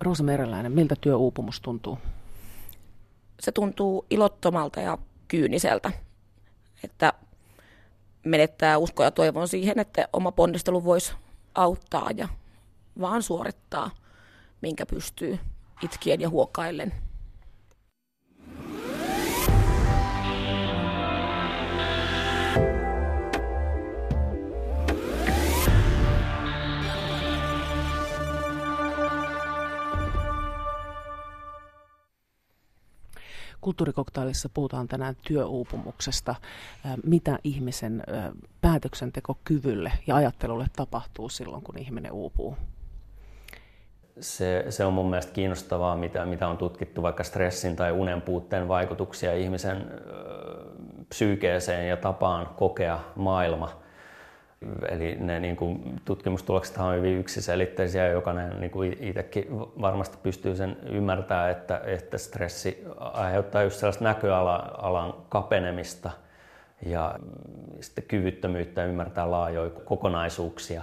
Roosa Mereläinen, miltä työuupumus tuntuu? Se tuntuu ilottomalta ja kyyniseltä, että menettää usko ja toivon siihen, että oma ponnistelu voisi auttaa ja vaan suorittaa, minkä pystyy itkien ja huokaillen. Kulttuurikoktailissa puhutaan tänään työuupumuksesta, mitä ihmisen päätöksentekokyvylle ja ajattelulle tapahtuu silloin, kun ihminen uupuu. Se, se on mun mielestä kiinnostavaa, mitä, mitä on tutkittu vaikka stressin tai unen puutteen vaikutuksia ihmisen psyykeeseen ja tapaan kokea maailma – Eli ne niin kuin, tutkimustulokset on hyvin yksiselitteisiä ja jokainen niin kuin itsekin varmasti pystyy sen ymmärtämään, että, että stressi aiheuttaa just sellaista näköalan kapenemista ja sitten kyvyttömyyttä ymmärtää laajoja kokonaisuuksia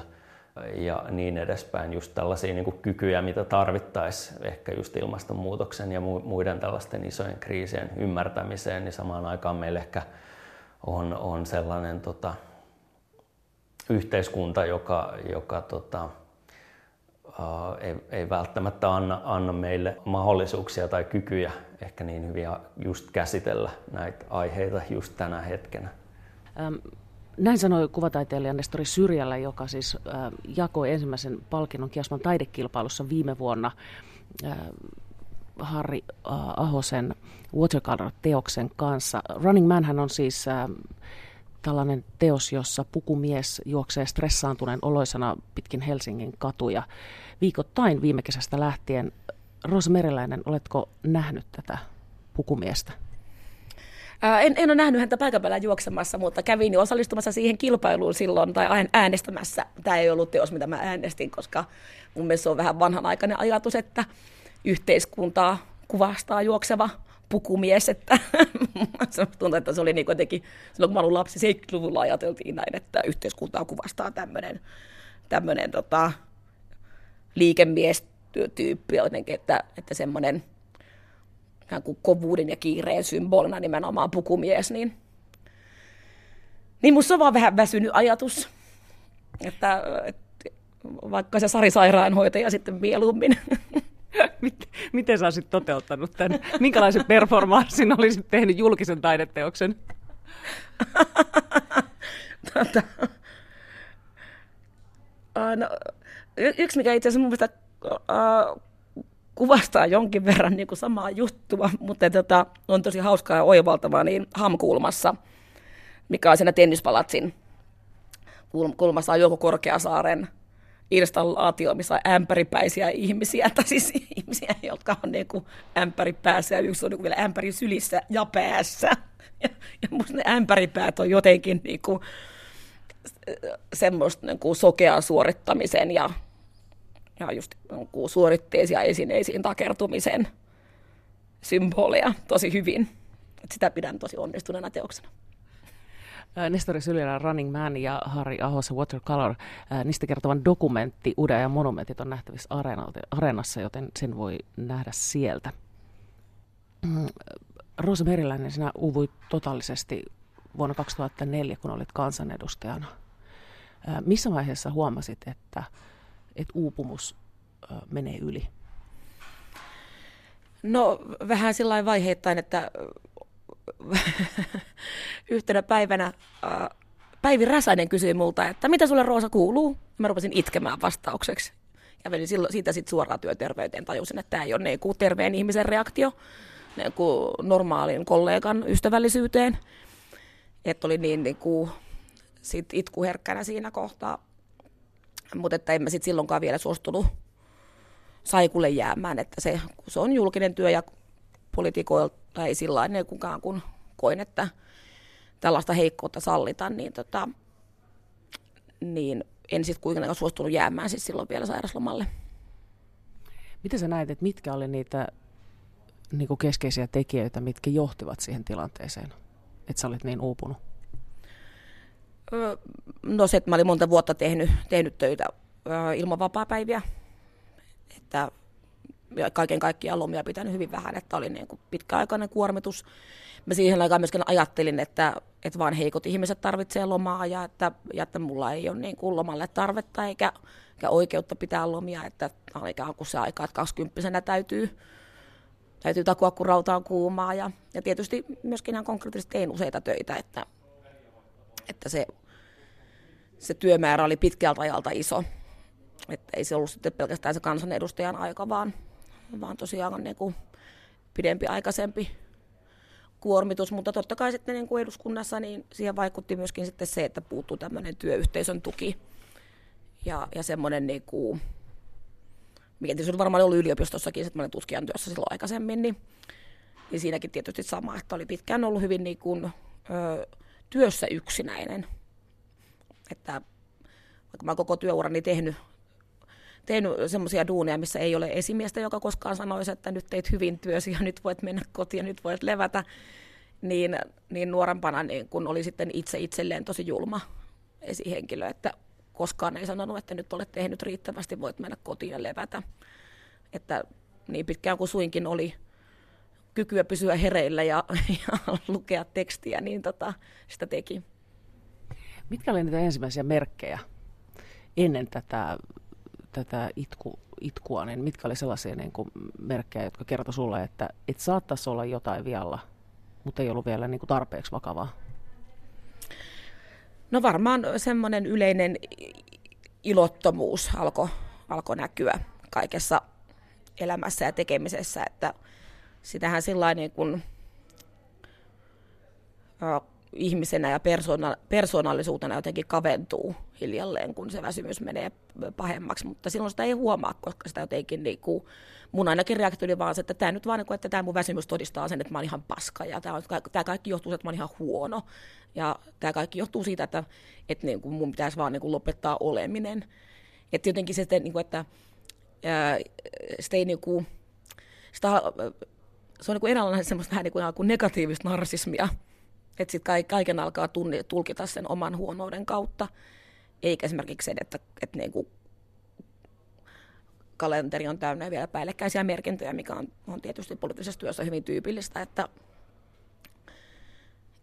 ja niin edespäin. Just tällaisia niin kuin kykyjä, mitä tarvittaisiin ehkä just ilmastonmuutoksen ja muiden tällaisten isojen kriisien ymmärtämiseen, niin samaan aikaan meillä ehkä on, on sellainen tota, yhteiskunta, joka, joka tota, ää, ei, ei välttämättä anna, anna meille mahdollisuuksia tai kykyjä ehkä niin hyvin just käsitellä näitä aiheita just tänä hetkenä. Ähm, näin sanoi kuvataiteilija Nestori Syrjällä, joka siis äh, jakoi ensimmäisen palkinnon Kiasman taidekilpailussa viime vuonna äh, Harri äh, Ahosen Watercolor-teoksen kanssa. Running Man on siis äh, tällainen teos, jossa pukumies juoksee stressaantuneen oloisena pitkin Helsingin katuja. Viikoittain viime kesästä lähtien. Rosa Mereläinen, oletko nähnyt tätä pukumiestä? Ää, en, en ole nähnyt häntä paikan päällä juoksemassa, mutta kävin jo osallistumassa siihen kilpailuun silloin tai äänestämässä. Tämä ei ollut teos, mitä mä äänestin, koska mun mielestä se on vähän vanhanaikainen ajatus, että yhteiskuntaa kuvastaa juokseva pukumies, että tuntuu, että se oli niin jotenkin, silloin kun mä olin lapsi, 70-luvulla ajateltiin näin, että yhteiskuntaa kuvastaa tämmöinen, tämmöinen tota, liikemiestyyppi jotenkin, että, että semmoinen ikään kuin kovuuden ja kiireen symbolina nimenomaan pukumies, niin, niin musta on vaan vähän väsynyt ajatus, että, että vaikka se Sari Sairaanhoitaja sitten mieluummin Miten sä olisit toteuttanut tämän? Minkälaisen performanssin olisit tehnyt julkisen taideteoksen? tota, no, y- yksi, mikä itse asiassa mun mielestä uh, kuvastaa jonkin verran niin kuin samaa juttua, mutta tota, on tosi hauskaa ja oivaltavaa, niin Hamkulmassa, mikä on siinä tennispalatsin kulmassa on Jouko Korkeasaaren installaatio, missä on ämpäripäisiä ihmisiä, tai siis ihmisiä, jotka on niin kuin ämpäri päässä ja yksi on niin vielä ämpäri sylissä ja päässä. Ja, ja musta ne ämpäripäät on jotenkin niin kuin semmoista niin kuin sokeaa suorittamisen ja, ja just niin kuin suoritteisia esineisiin takertumisen symboleja tosi hyvin. Et sitä pidän tosi onnistuneena teoksena. Nestori Sylilä, Running Man ja Harri Ahossa Watercolor. Niistä kertovan dokumentti Ude ja monumentit on nähtävissä areenassa, joten sen voi nähdä sieltä. Mm, Roosa Meriläinen, sinä uuvuit totaalisesti vuonna 2004, kun olit kansanedustajana. Missä vaiheessa huomasit, että, että uupumus menee yli? No vähän sillä vaiheittain, että yhtenä päivänä Päivi Räsänen kysyi multa, että mitä sulle Roosa kuuluu? Mä rupesin itkemään vastaukseksi. Ja menin silloin, siitä sitten suoraan työterveyteen tajusin, että tämä ei ole niin kuin terveen ihmisen reaktio niin kuin normaalin kollegan ystävällisyyteen. Että oli niin, niin kuin, sit itkuherkkänä siinä kohtaa. Mutta että en mä sitten silloinkaan vielä suostunut saikulle jäämään, että se, se on julkinen työ ja ei sillä lailla kukaan kun koin, että tällaista heikkoutta sallita, niin, tota, niin en sitten kuitenkaan suostunut jäämään siis silloin vielä sairaslomalle. Miten sä näet, että mitkä oli niitä niin kuin keskeisiä tekijöitä, mitkä johtivat siihen tilanteeseen, että sä olit niin uupunut? No se, että mä olin monta vuotta tehnyt, tehnyt töitä ilman vapaa-päiviä. Että kaiken kaikkiaan lomia pitänyt hyvin vähän, että oli niin kuin pitkäaikainen kuormitus. Mä siihen aikaan myöskin ajattelin, että, että vaan heikot ihmiset tarvitsee lomaa ja että, ja että mulla ei ole niin kuin lomalle tarvetta eikä, eikä oikeutta pitää lomia, että on ikään kuin se aika, että kaksikymppisenä täytyy, täytyy takua, kun rauta on kuumaa. Ja, ja tietysti myöskin ihan konkreettisesti tein useita töitä, että, että se, se työmäärä oli pitkältä ajalta iso. Että ei se ollut sitten pelkästään se kansanedustajan aika, vaan, vaan tosiaan niin kuin pidempi aikaisempi kuormitus, mutta totta kai sitten niin kuin eduskunnassa niin siihen vaikutti myöskin sitten se, että puuttuu tämmöinen työyhteisön tuki ja, ja semmoinen niin kuin, mikä tietysti varmaan ollut yliopistossakin semmoinen tutkijan työssä silloin aikaisemmin, niin, niin siinäkin tietysti sama, että oli pitkään ollut hyvin niin kuin, ö, työssä yksinäinen. Että vaikka mä koko työurani tehnyt tehnyt semmoisia duuneja, missä ei ole esimiestä, joka koskaan sanoisi, että nyt teit hyvin työsi ja nyt voit mennä kotiin ja nyt voit levätä, niin, niin nuorempana niin kun oli sitten itse itselleen tosi julma esihenkilö, että koskaan ei sanonut, että nyt olet tehnyt riittävästi, voit mennä kotiin ja levätä. Että niin pitkään kuin suinkin oli kykyä pysyä hereillä ja, ja lukea tekstiä, niin tota, sitä teki. Mitkä olivat niitä ensimmäisiä merkkejä ennen tätä tätä itku, itkua, niin mitkä oli sellaisia niin kuin merkkejä, jotka kertoi sulle, että, että saattaisi olla jotain vialla, mutta ei ollut vielä niin kuin tarpeeksi vakavaa? No varmaan semmoinen yleinen ilottomuus alkoi alko näkyä kaikessa elämässä ja tekemisessä, että sitähän sillä niin kuin, ihmisenä ja persoona, persoonallisuutena jotenkin kaventuu hiljalleen, kun se väsymys menee pahemmaksi, mutta silloin sitä ei huomaa, koska sitä jotenkin niin kuin, mun ainakin reaktio oli vaan se, että tämä nyt vaan, niin että tämä mun väsymys todistaa sen, että mä oon ihan paska ja tämä, kaikki johtuu siitä, että mä oon ihan huono. Ja tämä kaikki johtuu siitä, että, että niin kuin mun pitäisi vaan niin kuin lopettaa oleminen. Että jotenkin se, niin kuin, että ää, sitä ei niin kuin, sitä, se on niin kuin eräänlainen semmoista vähän niin kuin, niin kuin negatiivista narsismia, että sitten kaiken alkaa tunni, tulkita sen oman huonouden kautta, eikä esimerkiksi se, että, että niin kuin kalenteri on täynnä vielä päällekkäisiä merkintöjä, mikä on, on tietysti poliittisessa työssä hyvin tyypillistä, että,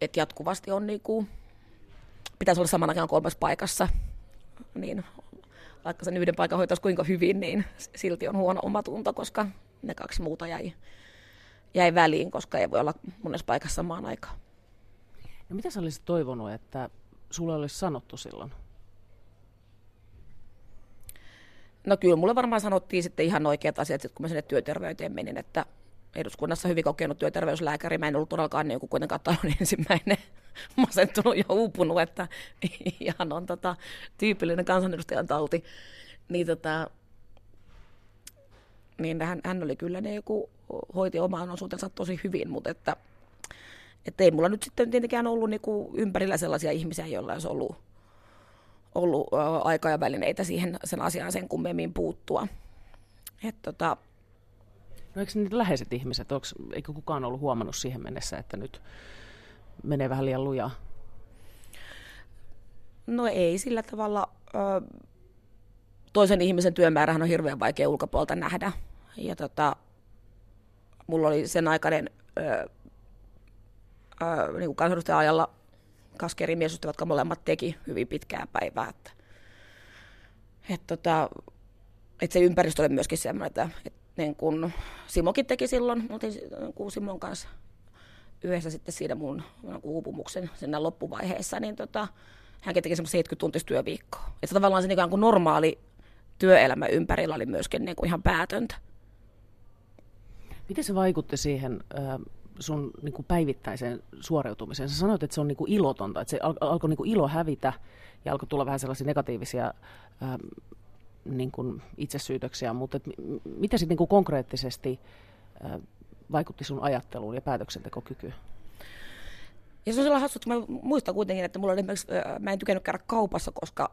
että jatkuvasti on niin kuin, pitäisi olla saman aikaan kolmessa paikassa, niin vaikka sen yhden paikan hoitaisi kuinka hyvin, niin silti on huono omatunto, koska ne kaksi muuta jäi, jäi väliin, koska ei voi olla monessa paikassa samaan aikaan. No mitä sä olisit toivonut, että sulle olisi sanottu silloin? No kyllä mulle varmaan sanottiin sitten ihan oikeat asiat, kun mä sinne työterveyteen menin, että eduskunnassa hyvin kokenut työterveyslääkäri, mä en ollut todellakaan niin kuitenkaan talon ensimmäinen masentunut ja uupunut, että ihan on tota, tyypillinen kansanedustajan tauti. Niin, tota, niin hän, hän oli kyllä ne joku, hoiti omaan osuutensa tosi hyvin, mutta että että ei mulla nyt sitten tietenkään ollut niinku ympärillä sellaisia ihmisiä, joilla olisi ollut, ollut aikaa ja välineitä siihen sen asiaan sen kummemmin puuttua. Et, tota, no eikö niitä läheiset ihmiset, onko, eikö kukaan ollut huomannut siihen mennessä, että nyt menee vähän liian lujaa? No ei sillä tavalla. Ö, toisen ihmisen työmäärähän on hirveän vaikea ulkopuolta nähdä. Ja tota, mulla oli sen aikainen ö, ää, niin kansanedustajan ajalla kaksi eri miesystä, jotka molemmat teki hyvin pitkää päivää. Että, et, tota, et se ympäristö oli myöskin semmoinen, että, että niin kun Simokin teki silloin, oltiin niin Simon kanssa yhdessä sitten siinä mun niin uupumuksen sinne loppuvaiheessa, niin tota, hänkin teki semmoista 70 tuntista työviikkoa. Että tavallaan se niin kuin normaali työelämä ympärillä oli myöskin niin kuin ihan päätöntä. Miten se vaikutti siihen sun niin kuin päivittäiseen suoriutumiseen? Sä sanoit, että se on niin kuin ilotonta, että se al- alkoi niin kuin ilo hävitä ja alkoi tulla vähän sellaisia negatiivisia ähm, niin kuin itsesyytöksiä, mutta et m- mitä sitten niin konkreettisesti äh, vaikutti sun ajatteluun ja päätöksentekokykyyn? Ja se on sellainen hassu, että mä muistan kuitenkin, että mulla oli esimerkiksi, mä en tykännyt käydä kaupassa, koska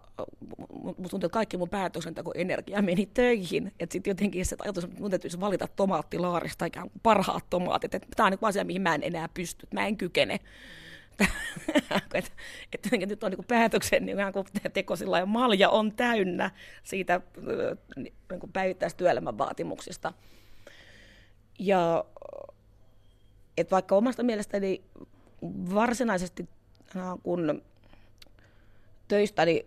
musta tuntuu, että kaikki mun päätöksenteko energia meni töihin. Että sitten jotenkin se ajatus, että mun täytyisi valita tomaattilaarista ikään kuin parhaat tomaatit. Että tämä on niin asia, mihin mä en enää pysty, mä en kykene. että et, et, nyt on niin päätöksen niin kuin teko sillä ja malja on täynnä siitä niin kuin päivittäistyöelämän vaatimuksista. Ja et vaikka omasta mielestäni varsinaisesti kun töistäni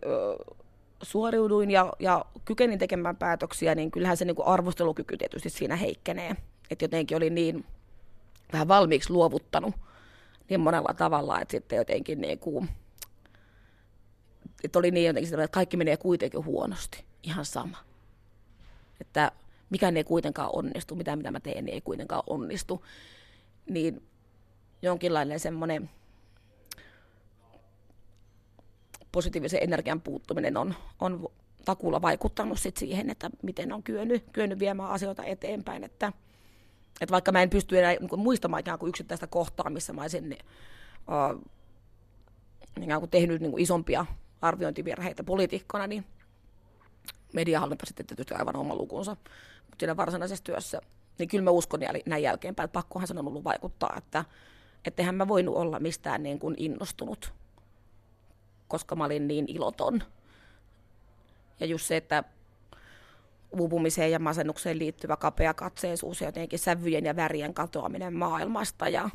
suoriuduin ja, ja kykenin tekemään päätöksiä, niin kyllähän se niin kuin arvostelukyky tietysti siinä heikkenee. Että jotenkin oli niin vähän valmiiksi luovuttanut niin monella tavalla, että sitten jotenkin niin kuin, että oli niin jotenkin että kaikki menee kuitenkin huonosti, ihan sama. Että mikään ei kuitenkaan onnistu, mitä mitä mä teen, niin ei kuitenkaan onnistu. Niin jonkinlainen semmoinen positiivisen energian puuttuminen on, on takuulla vaikuttanut sit siihen, että miten on kyennyt, kyennyt viemään asioita eteenpäin. Että, että vaikka mä en pysty enää niin muistamaan ikään kuin yksittäistä kohtaa, missä mä olisin niin, uh, kuin tehnyt niin kuin isompia arviointivirheitä poliitikkona, niin mediahallinta sitten tietysti aivan oma lukunsa. Mutta siinä varsinaisessa työssä, niin kyllä mä uskon näin jälkeenpäin, että pakkohan sen on ollut vaikuttaa, että ettehän mä voinut olla mistään niin kuin innostunut koska mä olin niin iloton. Ja just se, että uupumiseen ja masennukseen liittyvä kapea katseisuus ja jotenkin sävyjen ja värien katoaminen maailmasta ja,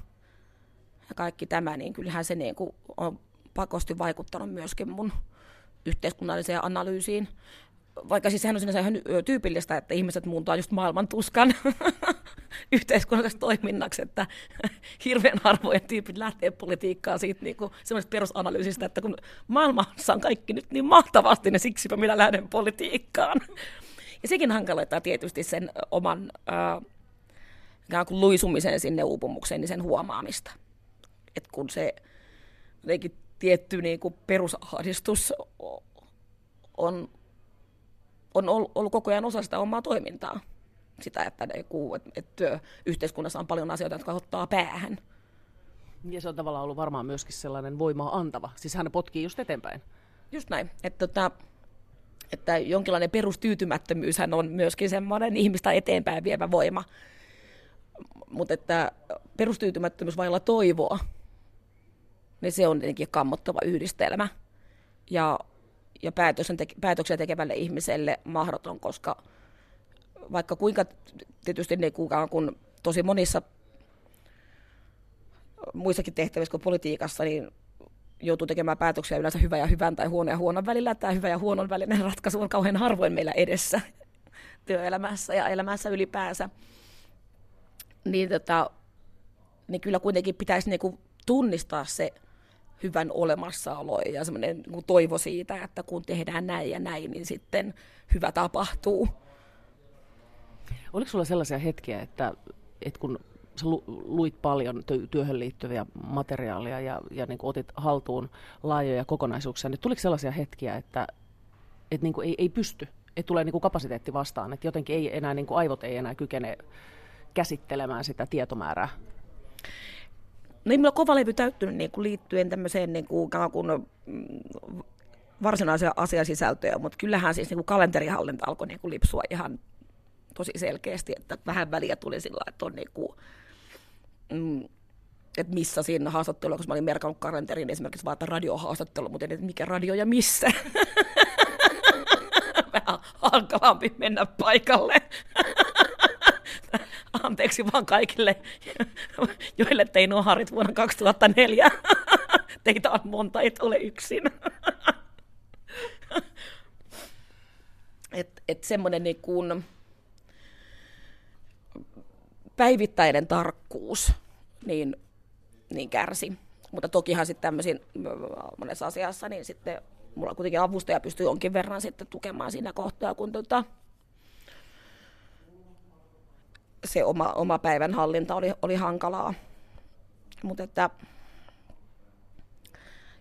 ja kaikki tämä, niin kyllähän se niin kuin on pakosti vaikuttanut myöskin mun yhteiskunnalliseen analyysiin vaikka siis sehän on sinänsä ihan tyypillistä, että ihmiset muuntaa just maailman tuskan yhteiskunnallisesta toiminnaksi, että hirveän harvojen tyypit lähtee politiikkaan siitä niin kuin semmoisesta perusanalyysistä, että kun maailmassa on kaikki nyt niin mahtavasti, niin siksipä minä lähden politiikkaan. Ja sekin hankaloittaa tietysti sen oman äh, kuin luisumisen sinne uupumukseen, niin sen huomaamista. Et kun se jotenkin tietty niin kuin perusahdistus on on ollut koko ajan osa sitä omaa toimintaa. Sitä, että, että, että yhteiskunnassa on paljon asioita, jotka ottaa päähän. Ja se on tavallaan ollut varmaan myöskin sellainen voimaa antava. Siis hän potkii just eteenpäin. Just näin. Että, tota, että jonkinlainen perustyytymättömyyshän on myöskin semmoinen ihmistä eteenpäin vievä voima. Mutta että perustyytymättömyys vailla toivoa, niin se on tietenkin kammottava yhdistelmä. Ja ja päätöksiä tekevälle ihmiselle mahdoton, koska vaikka kuinka tietysti ne kukaan, kun tosi monissa muissakin tehtävissä kuin politiikassa, niin joutuu tekemään päätöksiä yleensä hyvän ja hyvän tai huonon ja huonon välillä. Tämä hyvä ja huonon välinen ratkaisu on kauhean harvoin meillä edessä työelämässä ja elämässä ylipäänsä. Niin, tota, niin kyllä kuitenkin pitäisi niinku tunnistaa se hyvän olemassaolo ja semmoinen niin toivo siitä, että kun tehdään näin ja näin, niin sitten hyvä tapahtuu. Oliko sulla sellaisia hetkiä, että, että kun sä luit paljon työhön liittyviä materiaalia ja, ja niin otit haltuun laajoja kokonaisuuksia, niin tuliko sellaisia hetkiä, että, että niin ei, ei pysty, että tulee niin kapasiteetti vastaan, että jotenkin ei enää, niin aivot ei enää kykene käsittelemään sitä tietomäärää? No ei mulla kova levy täyttynyt niin kuin liittyen tämmöiseen niin kuin, kuin mm, varsinaisia asiasisältöjä, mutta kyllähän siis niin kuin kalenterihallinta alkoi niin kuin lipsua ihan tosi selkeästi, että vähän väliä tuli sillä että on niin kuin, mm, että missä siinä haastattelua, koska mä olin merkannut kalenteriin esimerkiksi vaan, että radiohaastattelu, mutta en, että mikä radio ja missä. vähän hankalampi mennä paikalle anteeksi vaan kaikille, joille tein harit vuonna 2004. Teitä on monta, et ole yksin. et, et semmoinen niin kuin päivittäinen tarkkuus niin, niin kärsi. Mutta tokihan sitten tämmöisiin monessa asiassa, niin sitten mulla kuitenkin avustaja pystyy jonkin verran sitten tukemaan siinä kohtaa, kun tota, se oma, oma päivän hallinta oli, oli hankalaa. Mutta että,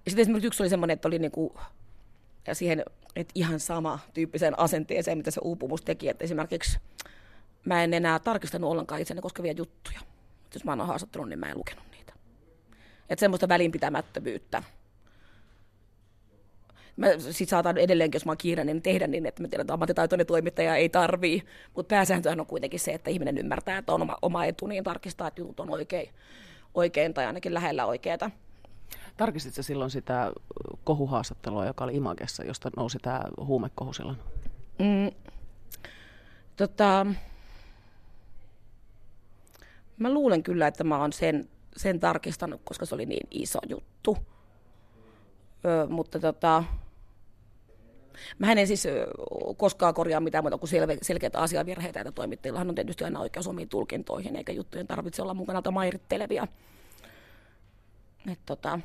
ja sitten esimerkiksi yksi oli semmoinen, että oli niinku, ja siihen että ihan sama tyyppiseen asenteeseen, mitä se uupumus teki. Että esimerkiksi mä en enää tarkistanut ollenkaan itseäni koskevia juttuja. Jos mä oon haastattelun, niin mä en lukenut niitä. Että semmoista välinpitämättömyyttä Mä sit saatan edelleenkin, jos mä oon kiireinen, niin tehdä niin, että mä tiedän, että ammattitaitoinen toimittaja ei tarvii. Mutta pääsääntöhän on kuitenkin se, että ihminen ymmärtää, että on oma, oma etu, niin tarkistaa, että jutut on oikein, oikein tai ainakin lähellä oikeaa. Tarkistitko silloin sitä kohuhaastattelua, joka oli Imagessa, josta nousi tämä huumekohu silloin? Mm, tota, Mä luulen kyllä, että mä oon sen, sen tarkistanut, koska se oli niin iso juttu. Ö, mutta tota, Mä en siis koskaan korjaa mitään muuta kuin selve, selkeitä asiavirheitä, että toimittajillahan on tietysti aina oikeus omiin tulkintoihin, eikä juttujen tarvitse olla mun kannalta mairittelevia. Et tota,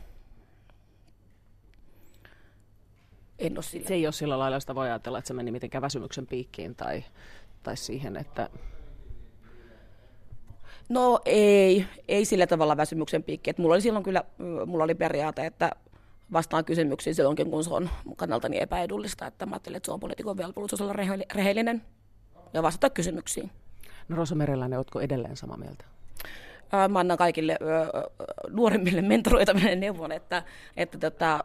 en ole sillä. Se ei ole sillä lailla, sitä voi ajatella, että se meni mitenkään väsymyksen piikkiin tai, tai siihen, että... No ei, ei sillä tavalla väsymyksen piikki. Et mulla oli silloin kyllä, mulla oli periaate, että vastaan kysymyksiin silloinkin, kun se on kannaltani epäedullista. Että mä ajattelin, että se on poliitikon velvollisuus olla rehellinen ja vastata kysymyksiin. No Rosa Mereläinen, oletko edelleen samaa mieltä? Mä annan kaikille nuoremmille mentoroitaminen neuvon, että, että tota,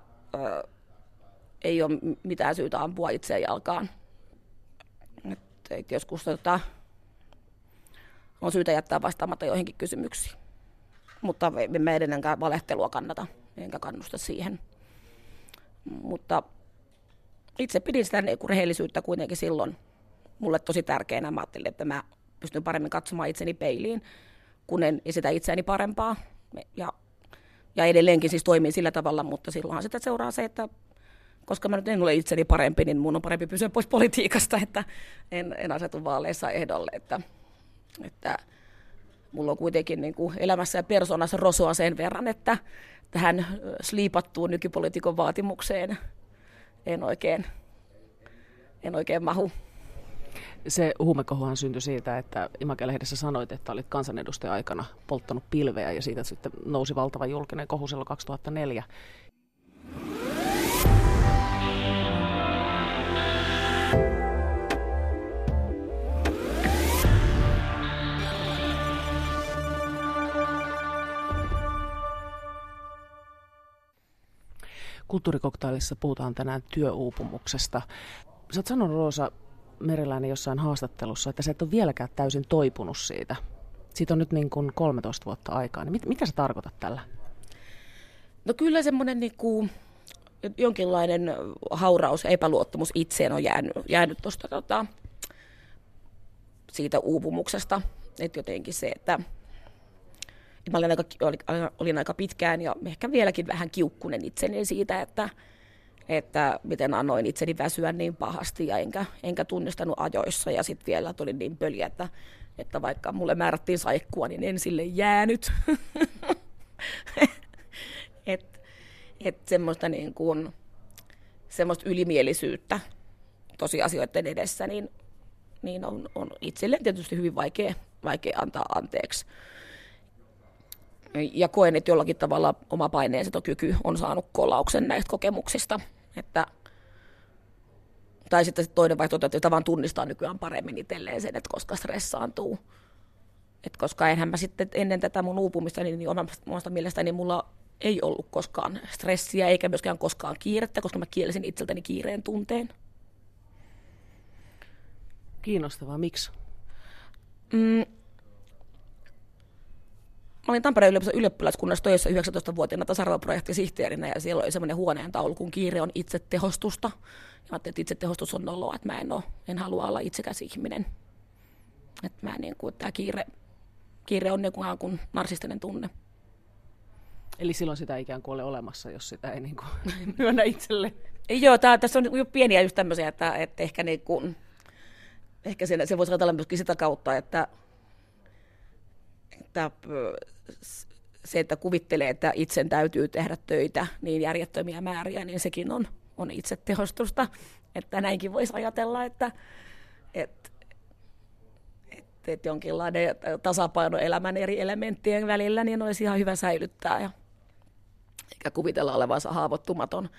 ei ole mitään syytä ampua itseään jalkaan. Et, et joskus tota, on syytä jättää vastaamatta joihinkin kysymyksiin. Mutta me edellenkään valehtelua kannata, enkä kannusta siihen. Mutta itse pidin sitä niin rehellisyyttä kuitenkin silloin mulle tosi tärkeänä. Mä ajattelin, että mä pystyn paremmin katsomaan itseni peiliin, kun en esitä itseäni parempaa. Ja, ja edelleenkin siis toimii sillä tavalla, mutta silloinhan sitä seuraa se, että koska mä nyt en ole itseni parempi, niin mun on parempi pysyä pois politiikasta, että en, en asetu vaaleissa ehdolle. Että, että mulla on kuitenkin niin kuin elämässä ja persoonassa rosoa sen verran, että tähän sliipattuun nykypolitiikon vaatimukseen en oikein, en oikein mahu. Se huumekohuhan syntyi siitä, että Imake-lehdessä sanoit, että olit kansanedustajan aikana polttanut pilveä ja siitä sitten nousi valtava julkinen kohu silloin 2004. Kulttuurikoktailissa puhutaan tänään työuupumuksesta. Sä oot sanonut Roosa Meriläinen jossain haastattelussa, että sä et ole vieläkään täysin toipunut siitä. Siitä on nyt niin kuin 13 vuotta aikaa. Niin mit, mitä sä tarkoitat tällä? No kyllä semmoinen niin kuin jonkinlainen hauraus epäluottamus itseen on jäänyt, jäänyt tuosta tota, siitä uupumuksesta. Että jotenkin se, että mä olin aika, olin aika pitkään ja ehkä vieläkin vähän kiukkunen itseni siitä, että, että miten annoin itseni väsyä niin pahasti ja enkä, enkä tunnistanut ajoissa ja sitten vielä tuli niin pöliä, että, että vaikka mulle määrättiin saikkua, niin en sille jäänyt. et, et semmoista, niin kuin, semmoista ylimielisyyttä tosiasioiden edessä, niin, niin on, on itselle tietysti hyvin vaikea, vaikea antaa anteeksi ja koen, että jollakin tavalla oma paineensietokyky on saanut kolauksen näistä kokemuksista. Että, tai sitten toinen vaihtoehto, että vaan tunnistaa nykyään paremmin itselleen sen, että koska stressaantuu. Et koska enhän mä sitten ennen tätä mun uupumista, niin, niin omasta mielestäni mulla ei ollut koskaan stressiä eikä myöskään koskaan kiirettä, koska mä kielisin itseltäni kiireen tunteen. Kiinnostavaa, miksi? Mm, Mä olin Tampereen yliopiston ylioppilaskunnassa töissä 19-vuotiaana tasa sihteerinä ja siellä oli semmoinen huoneen taulu, kun kiire on itsetehostusta. Ja mä ajattelin, että itsetehostus on noloa, että mä en, ole, en halua olla itsekäs ihminen. Että mä niin kuin, tämä kiire, kiire on niin kuin, kuin narsistinen tunne. Eli silloin sitä ikään kuin ole olemassa, jos sitä ei niin kuin myönnä itselle. Joo, tää, tässä on jo pieniä just tämmöisiä, että, että ehkä, niin kuin, ehkä se, se voisi ajatella myöskin sitä kautta, että, että se, että kuvittelee, että itsen täytyy tehdä töitä niin järjettömiä määriä, niin sekin on, on itse tehostusta. Että näinkin voisi ajatella, että, että, että, että jonkinlainen tasapaino elämän eri elementtien välillä niin olisi ihan hyvä säilyttää ja eikä kuvitella olevansa haavoittumaton.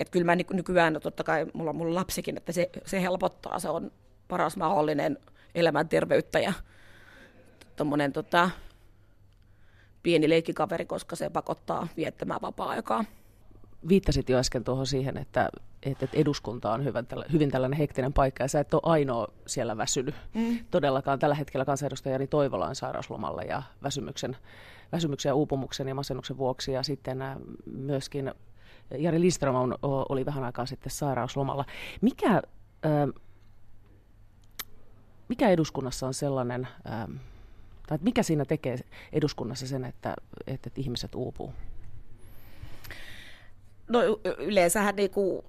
Että kyllä mä nykyään, no totta kai mulla on mulla lapsikin, että se, se helpottaa, se on paras mahdollinen elämänterveyttä ja tuommoinen tota, pieni leikkikaveri, koska se pakottaa viettämään vapaa-aikaa. Viittasit jo äsken tuohon siihen, että, että eduskunta on hyvin, hyvin tällainen hektinen paikka ja sä et ole ainoa siellä väsynyt. Mm. Todellakaan tällä hetkellä kansanedustajani Toivola on sairauslomalla ja väsymyksen, väsymyksen ja uupumuksen ja masennuksen vuoksi ja sitten myöskin Jari Lindström on, oli vähän aikaa sitten sairauslomalla. Mikä, äh, mikä eduskunnassa on sellainen... Äh, Tai mikä siinä tekee eduskunnassa sen, että, että, että ihmiset uupuu? No yleensähän niin kuin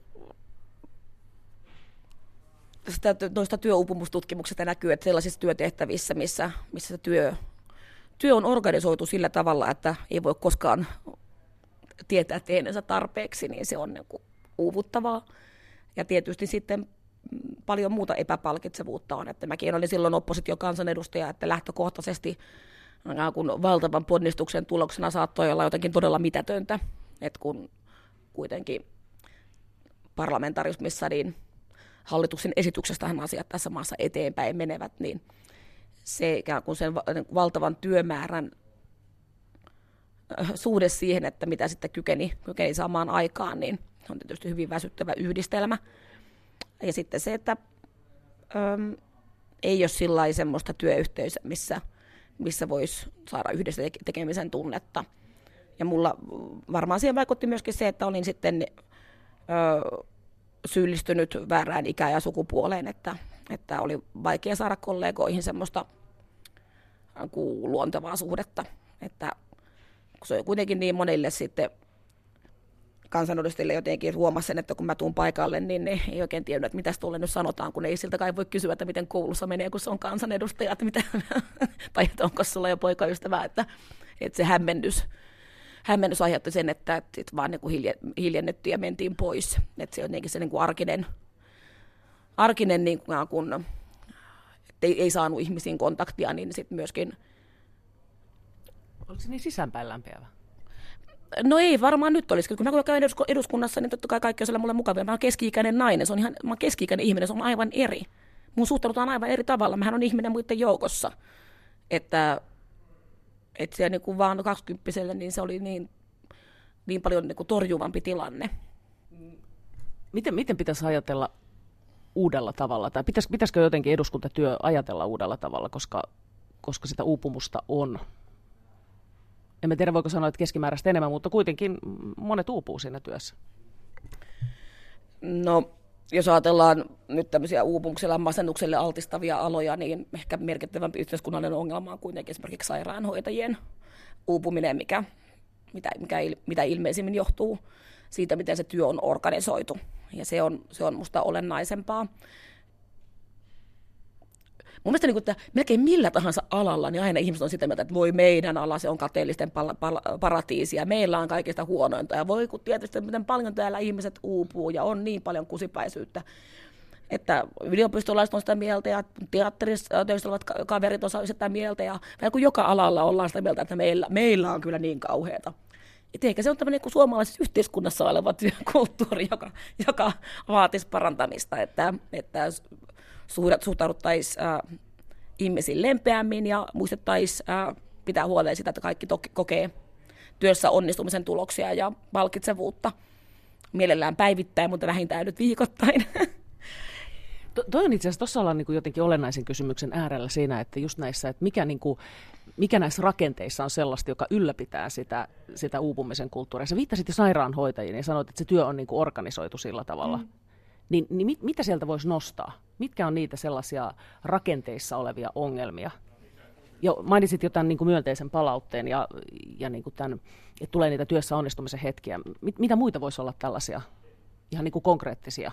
sitä, noista työuupumustutkimuksista näkyy, että sellaisissa työtehtävissä, missä, missä työ, työ on organisoitu sillä tavalla, että ei voi koskaan tietää tehneensä tarpeeksi, niin se on niin kuin uuvuttavaa. Ja tietysti sitten paljon muuta epäpalkitsevuutta on. Että mäkin olin silloin oppositiokansanedustaja, että lähtökohtaisesti kun valtavan ponnistuksen tuloksena saattoi olla jotenkin todella mitätöntä, että kun kuitenkin parlamentarismissa niin hallituksen esityksestähän asiat tässä maassa eteenpäin menevät, niin se ikään kuin sen valtavan työmäärän äh, suhde siihen, että mitä sitten kykeni, kykeni saamaan aikaan, niin on tietysti hyvin väsyttävä yhdistelmä. Ja sitten se, että äm, ei ole sillä semmoista työyhteisöä, missä, missä voisi saada yhdessä tekemisen tunnetta. Ja mulla varmaan siihen vaikutti myöskin se, että olin sitten ö, syyllistynyt väärään ikään ja sukupuoleen, että, että oli vaikea saada kollegoihin semmoista luontevaa suhdetta, että se on kuitenkin niin monille sitten kansanedustajille jotenkin huomasi sen, että kun mä tuun paikalle, niin ne ei oikein tiedä, että mitä tuolle nyt sanotaan, kun ei siltä kai voi kysyä, että miten koulussa menee, kun se on kansanedustaja, että mitä, tai että onko sulla jo poikaystävää, että, että se hämmennys, hämmennys aiheutti sen, että, että vaan niin kuin hilje, hiljennettiin ja mentiin pois. Että se on jotenkin se niin kuin arkinen, arkinen niin kuin, kun ei, ei saanut ihmisiin kontaktia, niin sitten myöskin... Oliko se niin sisäänpäin lämpiävä? No ei varmaan nyt olisi. Kun mä käyn eduskunnassa, niin totta kai kaikki on siellä mulle mukavia. Mä oon keski-ikäinen nainen, se on ihan, mä oon keski-ikäinen ihminen, se on aivan eri. Mun suhtaudutaan aivan eri tavalla. Mähän on ihminen muiden joukossa. Että, että siellä niin kuin vaan 20 niin se oli niin, niin paljon niin kuin torjuvampi tilanne. Miten, miten pitäisi ajatella uudella tavalla, tai pitäis, pitäisikö jotenkin eduskuntatyö ajatella uudella tavalla, koska, koska sitä uupumusta on en mä tiedä voiko sanoa, että keskimääräistä enemmän, mutta kuitenkin monet uupuu siinä työssä. No, jos ajatellaan nyt tämmöisiä uupumuksella masennukselle altistavia aloja, niin ehkä merkittävämpi yhteiskunnallinen ongelma on kuitenkin esimerkiksi sairaanhoitajien uupuminen, mikä, mitä, mikä, mitä ilmeisimmin johtuu siitä, miten se työ on organisoitu. Ja se on, se on musta olennaisempaa mun mielestä niin että melkein millä tahansa alalla, niin aina ihmiset on sitä mieltä, että voi meidän ala, se on kateellisten pal- pal- paratiisi ja meillä on kaikista huonointa. Ja voi kun tietysti miten paljon täällä ihmiset uupuu ja on niin paljon kusipäisyyttä että yliopistolaiset on sitä mieltä ja teatterissa töissä olevat kaverit on sitä mieltä. Ja kun joka alalla ollaan sitä mieltä, että meillä, meillä on kyllä niin kauheata. Et eikä se on tämmöinen kuin suomalaisessa yhteiskunnassa oleva työkulttuuri, joka, joka vaatisi parantamista, että, että suhtauduttaisiin äh, ihmisiin lempeämmin ja muistettaisiin äh, pitää huoleen sitä, että kaikki toki kokee työssä onnistumisen tuloksia ja palkitsevuutta mielellään päivittäin, mutta vähintään nyt viikoittain. To, toi on itse asiassa, tuossa ollaan niin jotenkin olennaisen kysymyksen äärellä siinä, että just näissä, että mikä, niin kuin, mikä näissä rakenteissa on sellaista, joka ylläpitää sitä, sitä uupumisen kulttuuria. Sä viittasit jo sairaanhoitajiin ja sanoit, että se työ on niin kuin organisoitu sillä tavalla. Mm. Niin, niin mit, mitä sieltä voisi nostaa? Mitkä on niitä sellaisia rakenteissa olevia ongelmia? Jo, mainitsit jotain niin kuin myönteisen palautteen ja, ja niin kuin tämän, että tulee niitä työssä onnistumisen hetkiä. Mit, mitä muita voisi olla tällaisia ihan niin kuin konkreettisia?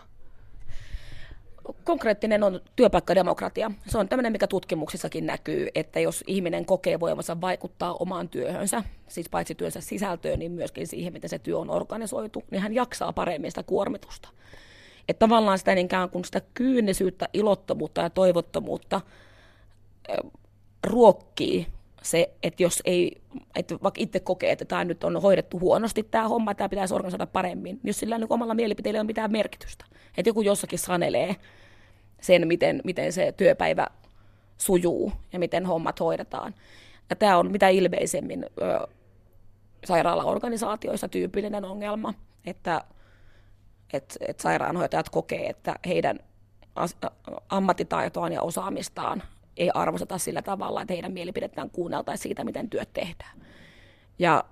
Konkreettinen on työpaikkademokratia. Se on tämmöinen, mikä tutkimuksissakin näkyy, että jos ihminen kokee voimansa vaikuttaa omaan työhönsä, siis paitsi työnsä sisältöön, niin myöskin siihen, miten se työ on organisoitu, niin hän jaksaa paremmin sitä kuormitusta. Että tavallaan sitä ikään kuin sitä kyynisyyttä, ilottomuutta ja toivottomuutta ruokkii se, että jos ei, että vaikka itse kokee, että tämä nyt on hoidettu huonosti tämä homma, tämä pitäisi organisoida paremmin, niin jos sillä niin omalla mielipiteellä ole mitään merkitystä. Että joku jossakin sanelee sen, miten, miten se työpäivä sujuu ja miten hommat hoidetaan. Ja tämä on mitä ilmeisemmin ö, sairaalaorganisaatioissa tyypillinen ongelma, että että, että sairaanhoitajat kokee, että heidän ammattitaitoaan ja osaamistaan ei arvosteta sillä tavalla, että heidän mielipidettään kuunneltaisiin siitä, miten työt tehdään. Ja,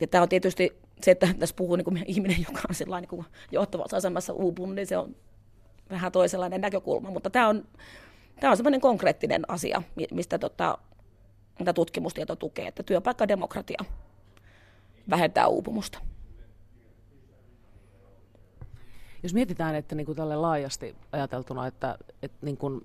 ja tämä on tietysti se, että tässä puhuu niin kuin ihminen, joka on sellainen niin johtavassa asemassa uupunut, niin se on vähän toisenlainen näkökulma, mutta tämä on tämä on semmoinen konkreettinen asia, mistä tota, mitä tutkimustieto tukee, että työpaikkademokratia vähentää uupumusta. Jos mietitään, että niin kuin tälle laajasti ajateltuna, että, että niin kuin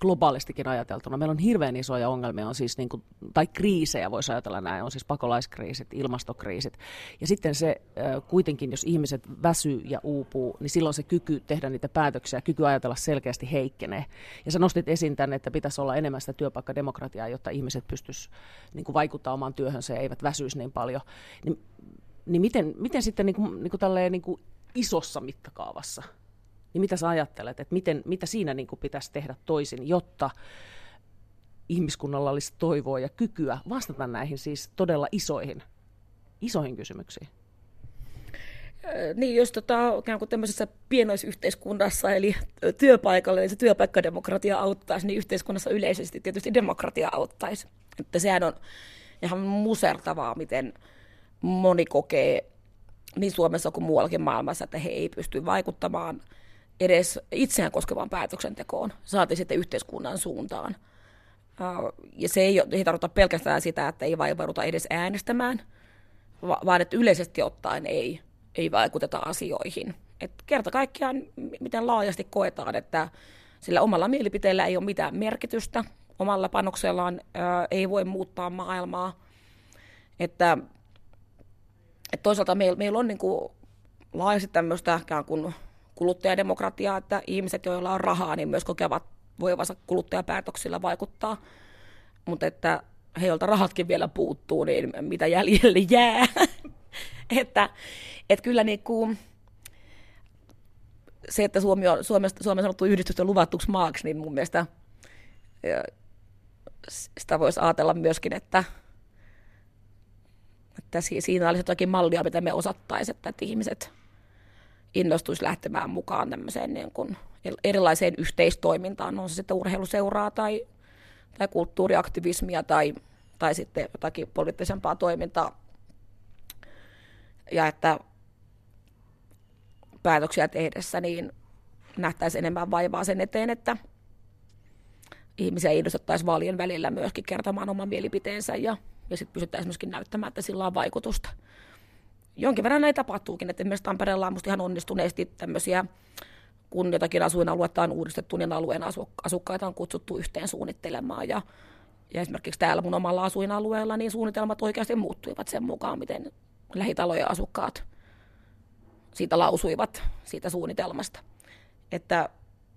globaalistikin ajateltuna. Meillä on hirveän isoja ongelmia, on siis niin kuin, tai kriisejä voisi ajatella näin, on siis pakolaiskriisit, ilmastokriisit. Ja sitten se kuitenkin, jos ihmiset väsyy ja uupuu, niin silloin se kyky tehdä niitä päätöksiä, kyky ajatella selkeästi heikkenee. Ja sä nostit esiin tänne, että pitäisi olla enemmän sitä työpaikkademokratiaa, jotta ihmiset pystyisivät niin vaikuttamaan omaan työhönsä ja eivät väsyisi niin paljon. Niin, niin miten, miten sitten niin kuin, niin kuin tälleen, niin kuin isossa mittakaavassa – niin mitä sä ajattelet, että miten, mitä siinä niin kuin pitäisi tehdä toisin, jotta ihmiskunnalla olisi toivoa ja kykyä vastata näihin siis todella isoihin, isoihin kysymyksiin? Niin, jos tota, ikään kuin tämmöisessä pienoisyhteiskunnassa, eli työpaikalla, niin se työpaikkademokratia auttaisi, niin yhteiskunnassa yleisesti tietysti demokratia auttaisi. Että sehän on ihan musertavaa, miten moni kokee niin Suomessa kuin muuallakin maailmassa, että he ei pysty vaikuttamaan – edes itseään koskevaan päätöksentekoon, saati sitten yhteiskunnan suuntaan. Ja se ei, ei tarkoita pelkästään sitä, että ei vaivauduta edes äänestämään, vaan että yleisesti ottaen ei, ei vaikuteta asioihin. Et kerta kaikkiaan, miten laajasti koetaan, että sillä omalla mielipiteellä ei ole mitään merkitystä, omalla panoksellaan ää, ei voi muuttaa maailmaa. Että, että toisaalta meillä, meillä on niin kuin laajasti tämmöistä kuin kuluttajademokratiaa, että ihmiset, joilla on rahaa, niin myös kokevat voivansa kuluttajapäätöksillä vaikuttaa. Mutta että he, joilta rahatkin vielä puuttuu, niin mitä jäljelle jää. että, että kyllä niin kuin, se, että Suomi on Suomesta, Suomen sanottu yhdistysten luvattuksi maaksi, niin mun mielestä sitä voisi ajatella myöskin, että, että siinä olisi jotakin mallia, mitä me osattaisiin, että ihmiset innostuisi lähtemään mukaan tämmöiseen niin kuin erilaiseen yhteistoimintaan, on se sitten urheiluseuraa tai, tai kulttuuriaktivismia tai, tai sitten jotakin poliittisempaa toimintaa. Ja että päätöksiä tehdessä niin nähtäisiin enemmän vaivaa sen eteen, että ihmisiä innostettaisiin vaalien välillä myöskin kertomaan oman mielipiteensä ja, ja sitten pystyttäisiin myöskin näyttämään, että sillä on vaikutusta jonkin verran näitä tapahtuukin, että esimerkiksi Tampereella on ihan onnistuneesti tämmöisiä, kun jotakin asuinaluetta on uudistettu, niin alueen asukkaita on kutsuttu yhteen suunnittelemaan ja, ja esimerkiksi täällä mun omalla asuinalueella niin suunnitelmat oikeasti muuttuivat sen mukaan, miten lähitalojen asukkaat siitä lausuivat siitä suunnitelmasta. Että,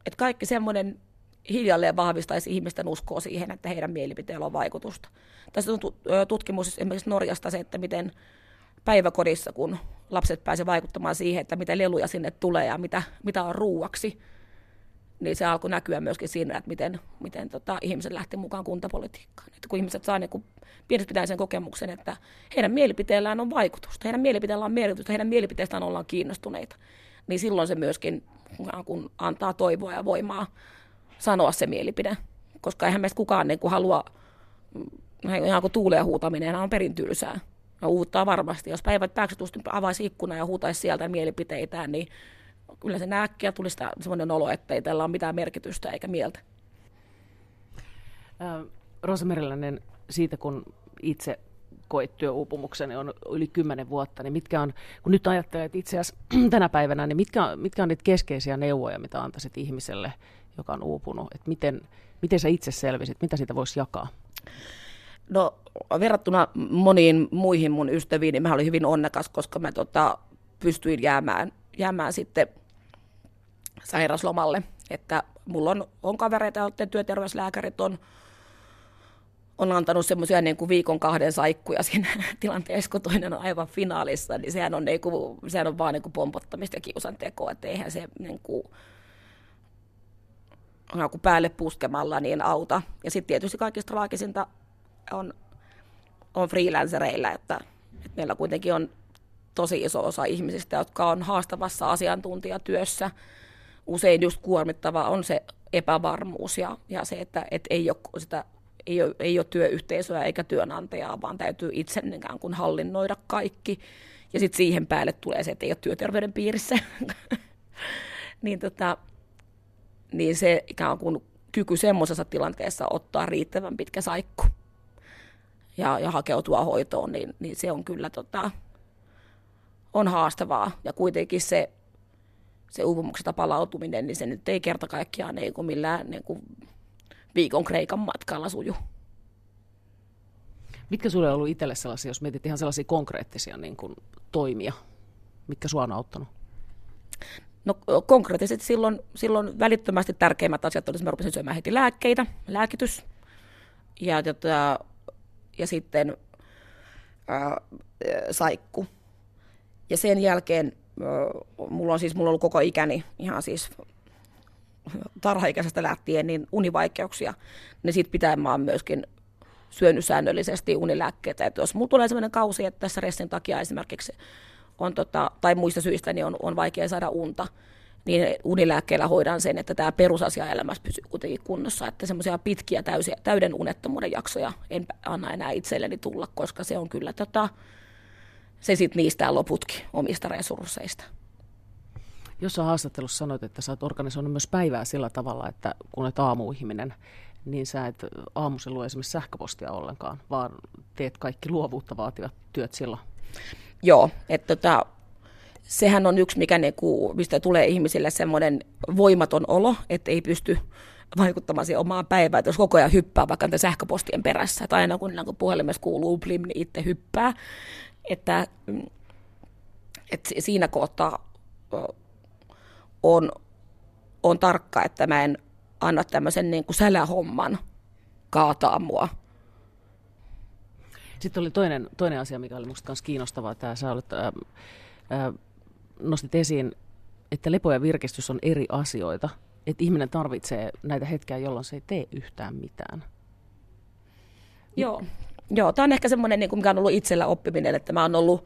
että kaikki semmoinen hiljalleen vahvistaisi ihmisten uskoa siihen, että heidän mielipiteellä on vaikutusta. Tässä on tutkimus esimerkiksi Norjasta se, että miten päiväkodissa, kun lapset pääsevät vaikuttamaan siihen, että mitä leluja sinne tulee ja mitä, mitä on ruuaksi, niin se alkoi näkyä myöskin siinä, että miten, miten tota, ihmiset lähti mukaan kuntapolitiikkaan. Että kun ihmiset saa niin pienestä pitäen sen kokemuksen, että heidän mielipiteellään on vaikutusta, heidän mielipiteellään on merkitystä, heidän mielipiteestään ollaan kiinnostuneita, niin silloin se myöskin kun antaa toivoa ja voimaa sanoa se mielipide. Koska eihän meistä kukaan niin kuin halua, ihan kuin tuuleen huutaminen on perin tylsää ja uuttaa varmasti. Jos päivät pääksytusti avaisi ikkuna ja huutaisi sieltä mielipiteitään, niin kyllä se äkkiä tulisi sellainen olo, että ei tällä ole mitään merkitystä eikä mieltä. Rosa siitä kun itse koit työuupumuksen, niin on yli kymmenen vuotta, niin mitkä on, kun nyt ajattelet itse asiassa tänä päivänä, niin mitkä mitkä on niitä keskeisiä neuvoja, mitä antaisit ihmiselle, joka on uupunut, että miten, miten sä itse selvisit, mitä siitä voisi jakaa? No verrattuna moniin muihin mun ystäviin, niin mä olin hyvin onnekas, koska mä tota, pystyin jäämään, jäämään sitten sairaslomalle. Että mulla on, on kavereita, joiden työterveyslääkärit on, on antanut semmoisia niin kuin viikon kahden saikkuja siinä tilanteessa, kun toinen on aivan finaalissa, niin sehän on, niin kuin, sehän on vaan niin kuin pompottamista ja kiusantekoa, että eihän se niin kuin, niin päälle puskemalla niin auta. Ja sitten tietysti kaikista traagisinta on, on freelancereilla, että, että meillä kuitenkin on tosi iso osa ihmisistä, jotka on haastavassa asiantuntijatyössä. Usein just kuormittava on se epävarmuus ja, ja se, että, että ei, ole sitä, ei, ole, ei ole työyhteisöä eikä työnantajaa, vaan täytyy itse ikään kuin hallinnoida kaikki. Ja sitten siihen päälle tulee se, että ei ole työterveyden piirissä. niin, tota, niin se ikään kuin kyky semmoisessa tilanteessa ottaa riittävän pitkä saikku ja, ja hakeutua hoitoon, niin, niin se on kyllä tota, on haastavaa. Ja kuitenkin se, se uupumuksesta palautuminen, niin se nyt ei kerta kaikkiaan niin kuin millään niin kuin viikon Kreikan matkalla suju. Mitkä sinulle on ollut itselle sellaisia, jos mietit ihan sellaisia konkreettisia niin kuin, toimia, mitkä sinua on auttanut? No konkreettisesti silloin, silloin välittömästi tärkeimmät asiat olisivat, että mä rupesin syömään heti lääkkeitä, lääkitys, ja, tota, ja sitten ää, saikku. Ja sen jälkeen ää, mulla on siis mulla on ollut koko ikäni ihan siis tarhaikäisestä lähtien niin univaikeuksia, niin siitä pitää mä oon myöskin syönyt säännöllisesti unilääkkeitä. Että jos mulla tulee sellainen kausi, että tässä restin takia esimerkiksi on tota, tai muista syistä niin on, on vaikea saada unta, niin unilääkkeellä hoidan sen, että tämä perusasia elämässä pysyy kuitenkin kunnossa, että semmoisia pitkiä täysiä, täyden unettomuuden jaksoja en anna enää itselleni tulla, koska se on kyllä tota, se sitten niistä loputkin omista resursseista. Jossain haastattelussa sanoit, että sä oot organisoinut myös päivää sillä tavalla, että kun olet aamuihminen, niin sä et aamuisin lue esimerkiksi sähköpostia ollenkaan, vaan teet kaikki luovuutta vaativat työt silloin. Joo, että tota, sehän on yksi, mikä niinku, mistä tulee ihmisille semmoinen voimaton olo, että ei pysty vaikuttamaan siihen omaan päivään, että jos koko ajan hyppää vaikka sähköpostien perässä, tai aina kun, kun puhelimessa kuuluu plim, niin itse hyppää, että, että siinä kohtaa on, on tarkka, että mä en anna tämmöisen niin kuin sälähomman kaataa mua. Sitten oli toinen, toinen asia, mikä oli minusta myös kiinnostavaa. Tämä sä olet, ää, ää, nostit esiin, että lepo ja virkistys on eri asioita. Että ihminen tarvitsee näitä hetkiä, jolloin se ei tee yhtään mitään. Joo, Joo tämä on ehkä semmoinen, niin mikä on ollut itsellä oppiminen, että mä oon ollut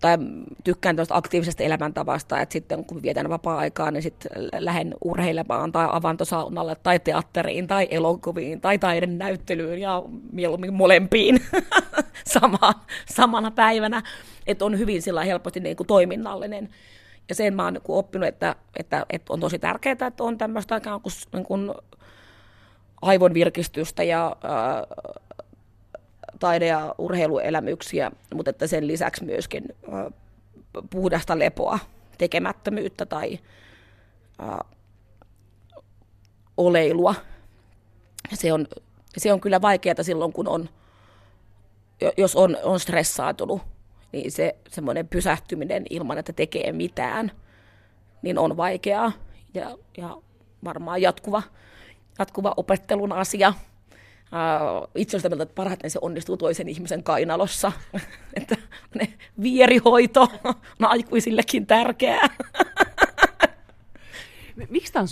tai tykkään tuosta aktiivisesta elämäntavasta, että sitten kun vietän vapaa-aikaa, niin sitten lähden urheilemaan tai avantosaunalle tai teatteriin tai elokuviin tai taiden näyttelyyn ja mieluummin molempiin sama, samana päivänä, että on hyvin sillä helposti niin kuin toiminnallinen. Ja sen mä oon niin oppinut, että, että, että, on tosi tärkeää, että on tämmöistä ikään kuin, niin kuin aivon virkistystä ja taide- ja urheiluelämyksiä, mutta että sen lisäksi myöskin puhdasta lepoa, tekemättömyyttä tai oleilua. Se on, se on kyllä vaikeaa silloin, kun on, jos on, on stressaatunut, niin se semmoinen pysähtyminen ilman, että tekee mitään, niin on vaikeaa ja, ja varmaan jatkuva, jatkuva opettelun asia. Uh, itse olen että parhaiten se onnistuu toisen ihmisen kainalossa. että ne vierihoito on aikuisillekin tärkeää. Miksi tämä on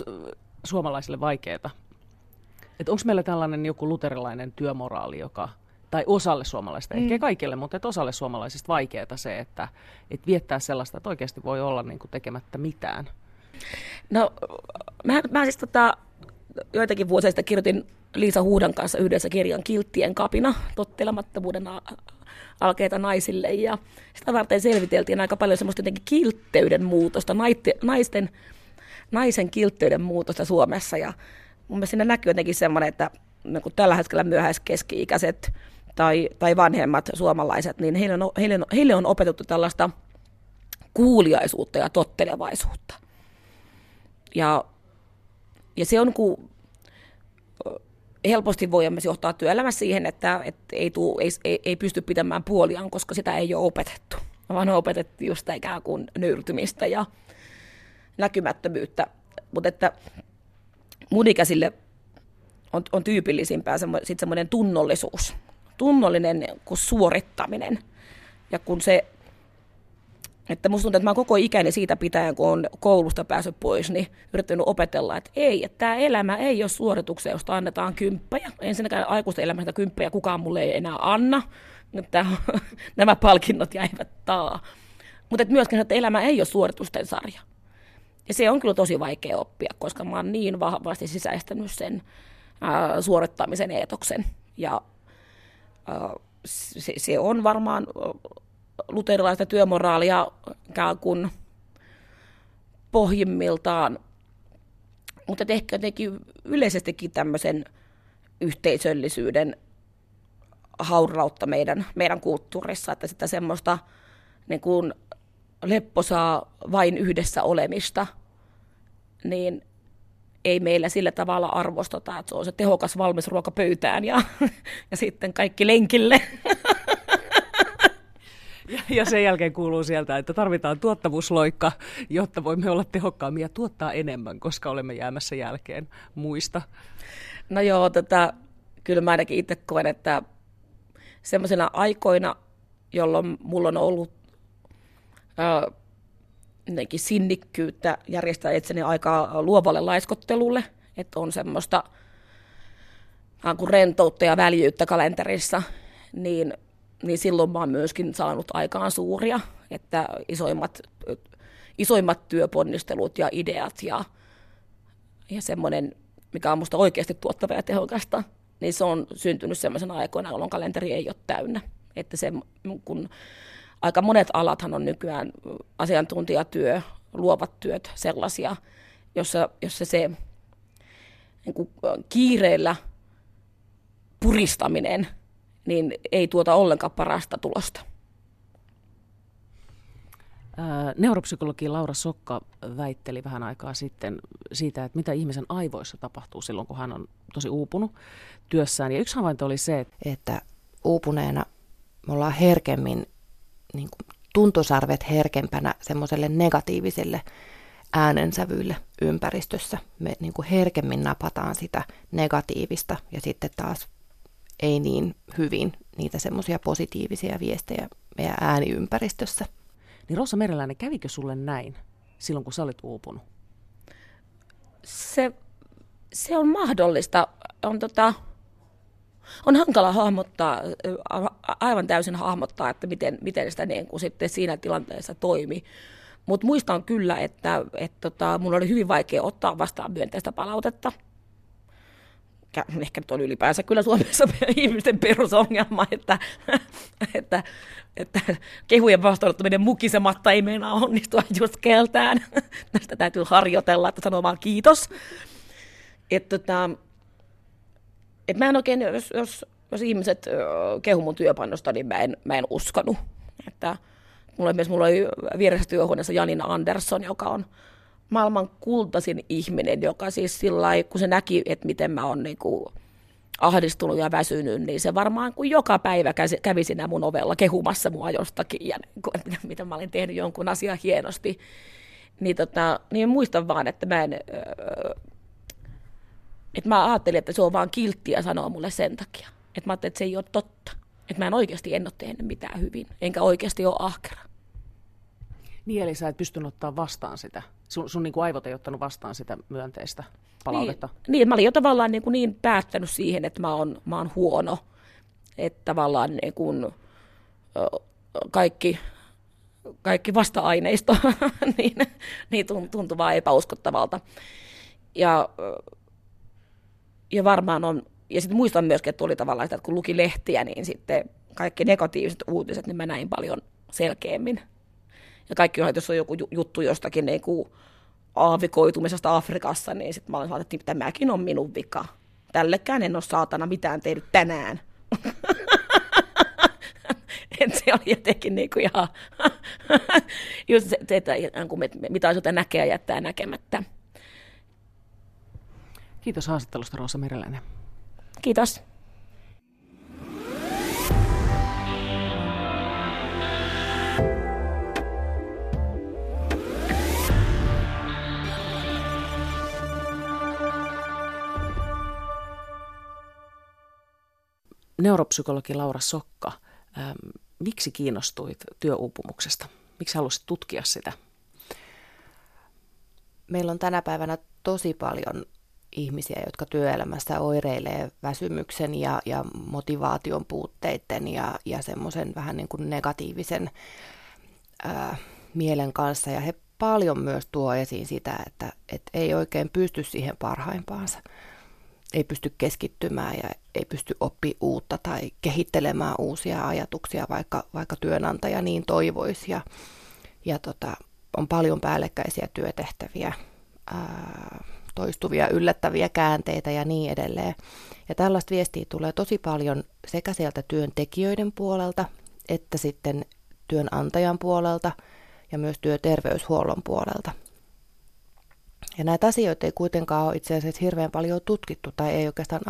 suomalaisille vaikeaa? Onko meillä tällainen joku luterilainen työmoraali, joka, tai osalle suomalaisista, mm. ehkä kaikille, mutta että osalle suomalaisista vaikeaa se, että, että viettää sellaista, että oikeasti voi olla niin kuin tekemättä mitään? No, mä, mä siis tota, joitakin vuosia sitten kirjoitin Liisa Huudan kanssa yhdessä kirjan Kilttien kapina, tottelemattomuuden alkeita naisille. Ja sitä varten selviteltiin aika paljon semmoista kiltteyden muutosta, naisten, naisen kiltteyden muutosta Suomessa. Ja mun mielestä siinä näkyy jotenkin semmoinen, että niin tällä hetkellä myöhäiskeski-ikäiset tai, tai vanhemmat suomalaiset, niin heille on, heille, on, heille on opetettu tällaista kuuliaisuutta ja tottelevaisuutta. Ja, ja se on kuin helposti voi myös johtaa työelämässä siihen, että, että ei, tuu, ei, ei, ei pysty pitämään puoliaan, koska sitä ei ole opetettu, vaan on opetettu just ikään kuin nöyrtymistä ja näkymättömyyttä. Mutta että mun ikäisille on, on tyypillisimpää semmo, sit semmoinen tunnollisuus, tunnollinen kuin suorittaminen. Ja kun se että musta tuntuu, että mä oon koko ikäni siitä pitäen, kun on koulusta päässyt pois, niin yrittänyt opetella, että ei, että tämä elämä ei ole suorituksia, josta annetaan kymppejä. Ensinnäkään aikuisten elämästä kymppejä kukaan mulle ei enää anna. Että nämä palkinnot jäivät taa. Mutta myöskin, että elämä ei ole suoritusten sarja. Ja se on kyllä tosi vaikea oppia, koska mä oon niin vahvasti sisäistänyt sen ää, suorittamisen eetoksen. Ja ää, se, se on varmaan luterilaista työmoraalia kuin pohjimmiltaan mutta ehkä jotenkin yleisestikin tämmöisen yhteisöllisyyden haurautta meidän, meidän kulttuurissa, että sitä semmoista niin kuin lepposaa vain yhdessä olemista, niin ei meillä sillä tavalla arvosteta, että se on se tehokas valmis ruoka pöytään ja, ja sitten kaikki lenkille. Ja, ja sen jälkeen kuuluu sieltä, että tarvitaan tuottavuusloikka, jotta voimme olla tehokkaampia ja tuottaa enemmän, koska olemme jäämässä jälkeen muista. No joo, tätä, kyllä mä ainakin itse koen, että semmoisena aikoina, jolloin mulla on ollut ää, sinnikkyyttä järjestää itseni aikaa luovalle laiskottelulle, että on semmoista kuin rentoutta ja väljyyttä kalenterissa, niin, niin silloin mä oon myöskin saanut aikaan suuria, että isoimmat, isoimmat työponnistelut ja ideat ja, ja semmoinen, mikä on musta oikeasti tuottava ja tehokasta, niin se on syntynyt semmoisena aikoina, jolloin kalenteri ei ole täynnä. Että se, kun aika monet alathan on nykyään asiantuntijatyö, luovat työt sellaisia, jossa, jossa se niin kuin kiireellä puristaminen niin ei tuota ollenkaan parasta tulosta. Neuropsykologi Laura Sokka väitteli vähän aikaa sitten siitä, että mitä ihmisen aivoissa tapahtuu silloin, kun hän on tosi uupunut työssään. Ja yksi havainto oli se, että uupuneena me ollaan herkemmin, niin kuin tuntosarvet herkempänä semmoiselle negatiiviselle äänensävyille ympäristössä. Me niin kuin herkemmin napataan sitä negatiivista ja sitten taas ei niin hyvin niitä semmoisia positiivisia viestejä meidän ääniympäristössä. Niin Rosa Mereläinen, kävikö sulle näin silloin, kun sä olit uupunut? Se, se on mahdollista. On, tota, on hankala hahmottaa, aivan täysin hahmottaa, että miten, miten sitä niin kuin sitten siinä tilanteessa toimi. Mutta muistan kyllä, että, että tota, mun oli hyvin vaikea ottaa vastaan myönteistä palautetta ehkä nyt on ylipäänsä kyllä Suomessa ihmisten perusongelma, että, että, että kehujen vastaanottaminen mukisematta ei meinaa onnistua just keltään. Tästä täytyy harjoitella, että sanoo vaan kiitos. Että tota, et mä en oikein, jos, jos, jos ihmiset kehu mun työpanosta, niin mä en, mä en uskonut. Että mulla, myös, mulla oli vieressä työhuoneessa Janina Andersson, joka on maailman kultaisin ihminen, joka siis sillä kun se näki, että miten mä oon niin kuin ahdistunut ja väsynyt, niin se varmaan kun joka päivä kävi siinä mun ovella kehumassa mua jostakin ja niin kuin, että miten mä olin tehnyt jonkun asian hienosti. Niin, tota, niin muistan vaan, että mä en, että mä ajattelin, että se on vaan kilttiä sanoa mulle sen takia. Että mä ajattelin, että se ei ole totta. Että mä en oikeasti en ole tehnyt mitään hyvin, enkä oikeasti ole ahkera. Niin, eli sä et pystynyt ottaa vastaan sitä. Sun, sun niin kuin aivot ei ottanut vastaan sitä myönteistä palautetta. Niin, niin mä olin jo tavallaan niin, kuin niin päättänyt siihen, että mä oon, mä oon huono. Että tavallaan niin kuin, kaikki, kaikki vasta-aineisto niin, niin tuntui vaan epäuskottavalta. Ja, ja varmaan on, ja sitten muistan myöskin, että tuli tavallaan sitä, että kun luki lehtiä, niin sitten kaikki negatiiviset uutiset, niin mä näin paljon selkeämmin ja kaikki on, jos on joku juttu jostakin niin kuin aavikoitumisesta Afrikassa, niin sitten mä olen saanut, että tämäkin on minun vika. Tällekään en ole saatana mitään tehnyt tänään. että se oli jotenkin niin kuin ihan, just se, että mitä asioita näkee ja jättää näkemättä. Kiitos haastattelusta Roosa Meriläinen. Kiitos. Neuropsykologi Laura Sokka, ähm, miksi kiinnostuit työuupumuksesta? Miksi halusit tutkia sitä? Meillä on tänä päivänä tosi paljon ihmisiä, jotka työelämässä oireilee väsymyksen ja, ja motivaation puutteiden ja, ja semmoisen vähän niin kuin negatiivisen ää, mielen kanssa. Ja he paljon myös tuo esiin sitä, että, että ei oikein pysty siihen parhaimpaansa ei pysty keskittymään ja ei pysty oppi uutta tai kehittelemään uusia ajatuksia, vaikka, vaikka työnantaja niin toivoisi. Ja, ja tota, on paljon päällekkäisiä työtehtäviä. Ää, toistuvia yllättäviä käänteitä ja niin edelleen. Ja tällaista viestiä tulee tosi paljon sekä sieltä työntekijöiden puolelta että sitten työnantajan puolelta ja myös työterveyshuollon puolelta. Ja näitä asioita ei kuitenkaan ole itse asiassa hirveän paljon tutkittu, tai ei oikeastaan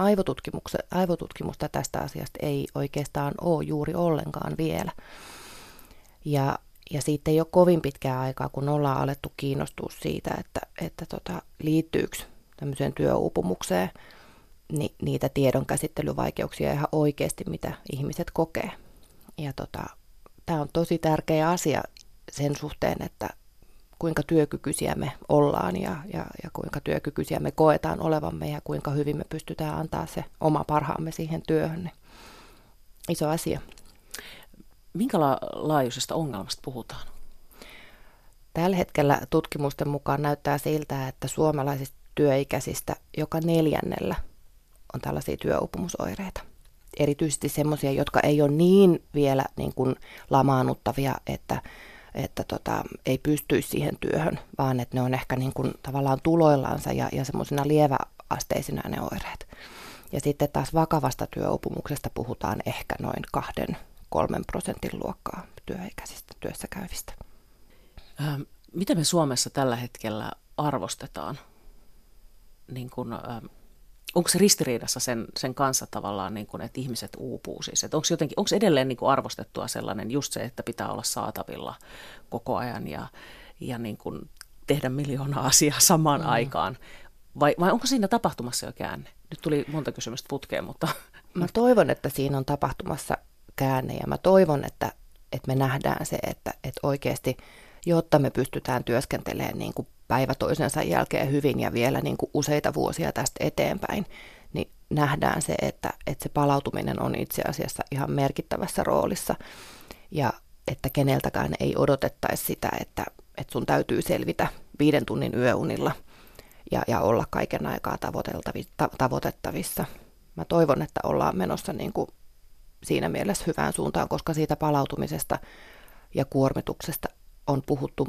aivotutkimusta tästä asiasta ei oikeastaan ole juuri ollenkaan vielä. Ja, ja siitä ei ole kovin pitkää aikaa, kun ollaan alettu kiinnostua siitä, että, että tota, liittyykö tämmöiseen työuupumukseen ni, niitä tiedonkäsittelyvaikeuksia ihan oikeasti, mitä ihmiset kokee. Ja tota, tämä on tosi tärkeä asia sen suhteen, että kuinka työkykyisiä me ollaan ja, ja, ja kuinka työkykyisiä me koetaan olevamme ja kuinka hyvin me pystytään antaa se oma parhaamme siihen työhön. Niin iso asia. Minkä laajuisesta ongelmasta puhutaan? Tällä hetkellä tutkimusten mukaan näyttää siltä, että suomalaisista työikäisistä joka neljännellä on tällaisia työupumusoireita. Erityisesti sellaisia, jotka ei ole niin vielä niin kuin lamaannuttavia, että että tota, ei pystyisi siihen työhön, vaan että ne on ehkä niin kuin tavallaan tuloillansa ja, ja semmoisina lieväasteisina ne oireet. Ja sitten taas vakavasta työopumuksesta puhutaan ehkä noin kahden, kolmen prosentin luokkaa työikäisistä työssä käyvistä. Ähm, miten me Suomessa tällä hetkellä arvostetaan niin kun, ähm, onko se ristiriidassa sen, sen kanssa tavallaan, niin kuin, että ihmiset uupuu siis? Että onko, jotenkin, onko edelleen niin kuin arvostettua sellainen just se, että pitää olla saatavilla koko ajan ja, ja niin kuin tehdä miljoona asiaa samaan mm. aikaan? Vai, vai onko siinä tapahtumassa jo käänne? Nyt tuli monta kysymystä putkeen, mutta... Mä toivon, että siinä on tapahtumassa käänne ja mä toivon, että, että me nähdään se, että, että oikeasti, jotta me pystytään työskentelemään niin kuin päivä toisensa jälkeen hyvin ja vielä niin kuin useita vuosia tästä eteenpäin, niin nähdään se, että, että se palautuminen on itse asiassa ihan merkittävässä roolissa ja että keneltäkään ei odotettaisi sitä, että, että sun täytyy selvitä viiden tunnin yöunilla ja, ja olla kaiken aikaa tavoitettavissa. Mä toivon, että ollaan menossa niin kuin siinä mielessä hyvään suuntaan, koska siitä palautumisesta ja kuormituksesta on puhuttu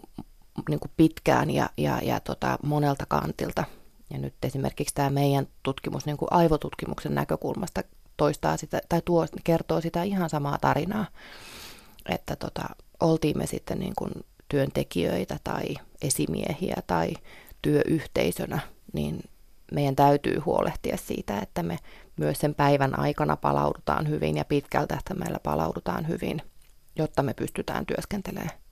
niin kuin pitkään ja, ja, ja tota, monelta kantilta. Ja nyt esimerkiksi tämä meidän tutkimus niin kuin aivotutkimuksen näkökulmasta toistaa sitä, tai tuo, kertoo sitä ihan samaa tarinaa, että tota, oltiin me sitten niin kuin työntekijöitä tai esimiehiä tai työyhteisönä, niin meidän täytyy huolehtia siitä, että me myös sen päivän aikana palaudutaan hyvin ja pitkältä meillä palaudutaan hyvin, jotta me pystytään työskentelemään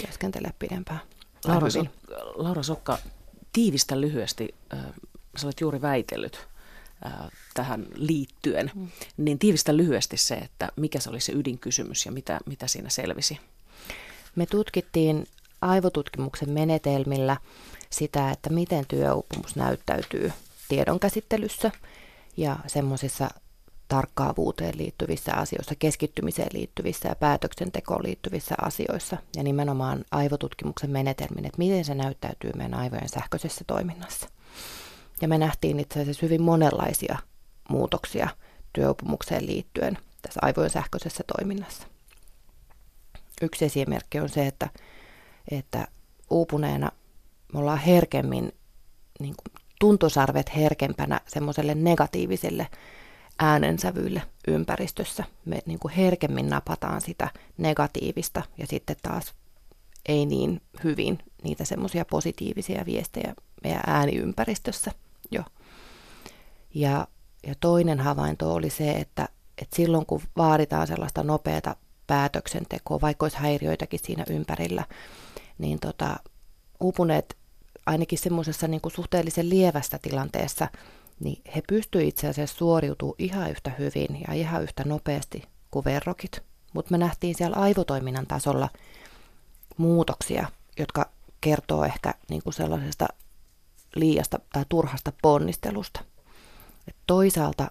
työskentele pidempään. Laura, so- Laura Sokka, tiivistä lyhyesti, äh, sä olet juuri väitellyt äh, tähän liittyen, mm. niin tiivistä lyhyesti se, että mikä se oli se ydinkysymys ja mitä, mitä siinä selvisi? Me tutkittiin aivotutkimuksen menetelmillä sitä, että miten työuupumus näyttäytyy tiedonkäsittelyssä ja semmoisissa tarkkaavuuteen liittyvissä asioissa, keskittymiseen liittyvissä ja päätöksentekoon liittyvissä asioissa ja nimenomaan aivotutkimuksen menetelmin, että miten se näyttäytyy meidän aivojen sähköisessä toiminnassa. Ja me nähtiin itse asiassa hyvin monenlaisia muutoksia työopumukseen liittyen tässä aivojen sähköisessä toiminnassa. Yksi esimerkki on se, että, että uupuneena me ollaan herkemmin, niin kuin tuntosarvet herkempänä semmoiselle negatiiviselle äänensävyille ympäristössä. Me niin kuin herkemmin napataan sitä negatiivista ja sitten taas ei niin hyvin niitä semmoisia positiivisia viestejä meidän ääniympäristössä jo. Ja, ja toinen havainto oli se, että, että silloin kun vaaditaan sellaista nopeata päätöksentekoa, vaikka olisi häiriöitäkin siinä ympärillä, niin tota, uupuneet ainakin semmoisessa niin suhteellisen lievästä tilanteessa niin he pystyivät itse asiassa suoriutumaan ihan yhtä hyvin ja ihan yhtä nopeasti kuin verrokit. Mutta me nähtiin siellä aivotoiminnan tasolla muutoksia, jotka kertoo ehkä niin kuin sellaisesta liiasta tai turhasta ponnistelusta. Et toisaalta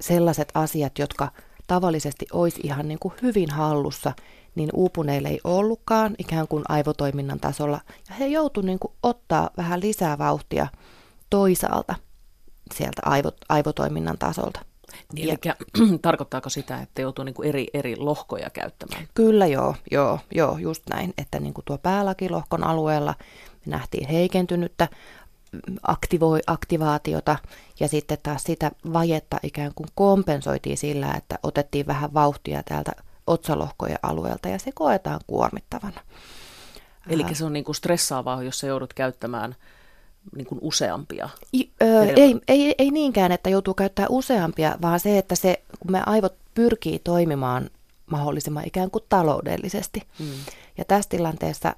sellaiset asiat, jotka tavallisesti olisi ihan niin kuin hyvin hallussa, niin uupuneille ei ollutkaan ikään kuin aivotoiminnan tasolla. Ja he joutuivat niin ottaa vähän lisää vauhtia – toisaalta sieltä aivot, aivotoiminnan tasolta. Niin, eli tarkoittaako sitä, että joutuu niin kuin eri, eri lohkoja käyttämään? Kyllä joo, joo, joo just näin, että niin kuin tuo päälakilohkon alueella Me nähtiin heikentynyttä aktivoi, aktivaatiota ja sitten taas sitä vajetta ikään kuin kompensoitiin sillä, että otettiin vähän vauhtia täältä otsalohkojen alueelta ja se koetaan kuormittavana. Eli se on niin kuin stressaavaa, jos sä joudut käyttämään niin kuin useampia? I, ö, ei, ei, ei niinkään, että joutuu käyttämään useampia, vaan se, että se, kun me aivot pyrkii toimimaan mahdollisimman ikään kuin taloudellisesti. Mm. Ja tässä tilanteessa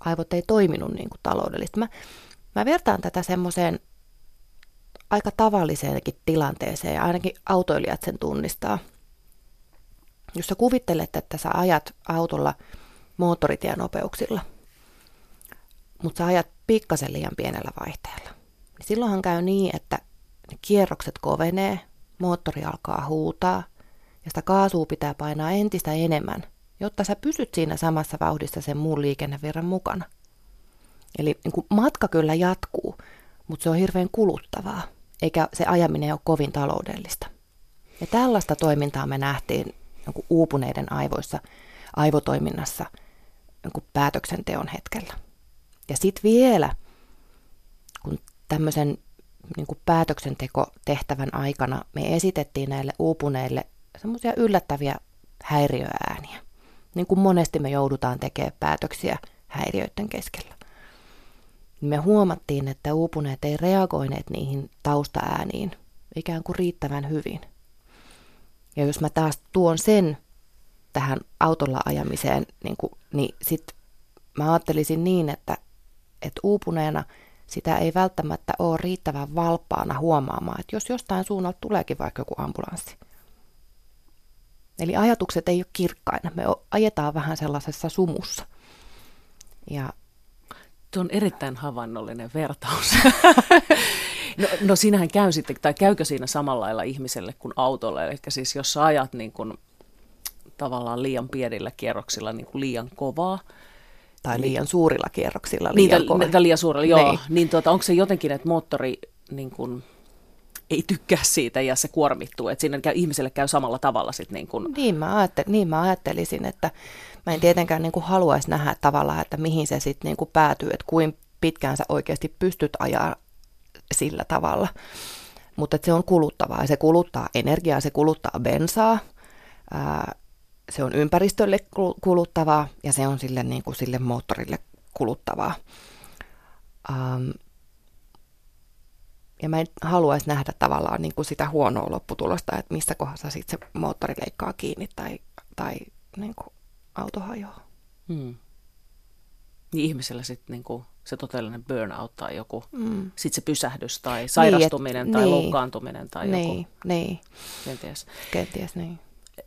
aivot ei toiminut niin kuin taloudellisesti. Mä, mä vertaan tätä semmoiseen aika tavalliseenkin tilanteeseen, ja ainakin autoilijat sen tunnistaa. Jos sä kuvittelet, että sä ajat autolla moottoritienopeuksilla, mutta sä ajat pikkasen liian pienellä vaihteella, niin silloinhan käy niin, että ne kierrokset kovenee, moottori alkaa huutaa, ja sitä kaasua pitää painaa entistä enemmän, jotta sä pysyt siinä samassa vauhdissa sen muun liikennevirran mukana. Eli niin matka kyllä jatkuu, mutta se on hirveän kuluttavaa, eikä se ajaminen ole kovin taloudellista. Ja tällaista toimintaa me nähtiin niin uupuneiden aivoissa, aivotoiminnassa niin päätöksenteon hetkellä. Ja sitten vielä, kun tämmöisen niin kuin päätöksentekotehtävän aikana me esitettiin näille uupuneille semmoisia yllättäviä häiriöääniä. Niin kuin monesti me joudutaan tekemään päätöksiä häiriöiden keskellä. Me huomattiin, että uupuneet ei reagoineet niihin taustaääniin ikään kuin riittävän hyvin. Ja jos mä taas tuon sen tähän autolla ajamiseen, niin, kuin, niin sit mä ajattelisin niin, että, että uupuneena sitä ei välttämättä ole riittävän valppaana huomaamaan, että jos jostain suunnalta tuleekin vaikka joku ambulanssi. Eli ajatukset ei ole kirkkaina, me ajetaan vähän sellaisessa sumussa. Ja Tuo on erittäin havainnollinen vertaus. no, no siinähän käy sitten, tai käykö siinä samalla lailla ihmiselle kuin autolle? Eli siis jos sä ajat niin kuin, tavallaan liian pienillä kierroksilla niin kuin liian kovaa, tai niin. liian suurilla kierroksilla liian niin, kovaa. liian suurilla, joo. Niin, niin tuota, onko se jotenkin, että moottori niin kuin, ei tykkää siitä ja se kuormittuu, että siinä käy, ihmiselle käy samalla tavalla sitten niin kuin... Niin mä, ajattel, niin mä ajattelisin, että mä en tietenkään niin haluaisi nähdä tavallaan, että mihin se sitten niin kuin päätyy, että kuin pitkään sä oikeasti pystyt ajaa sillä tavalla. Mutta se on kuluttavaa ja se kuluttaa energiaa, se kuluttaa bensaa, ää, se on ympäristölle kuluttavaa ja se on sille, niin kuin sille moottorille kuluttavaa. Ähm, ja mä en haluaisi nähdä tavallaan niin kuin sitä huonoa lopputulosta, että missä kohdassa sitten se moottori leikkaa kiinni tai, tai niin kuin auto hajoaa. Hmm. Niin ihmisellä sitten niin se totellinen burnout tai joku, mm. sitten se pysähdys tai sairastuminen niin, et, tai niin, loukkaantuminen tai niin, joku. Niin, Kenties. Kenties, niin.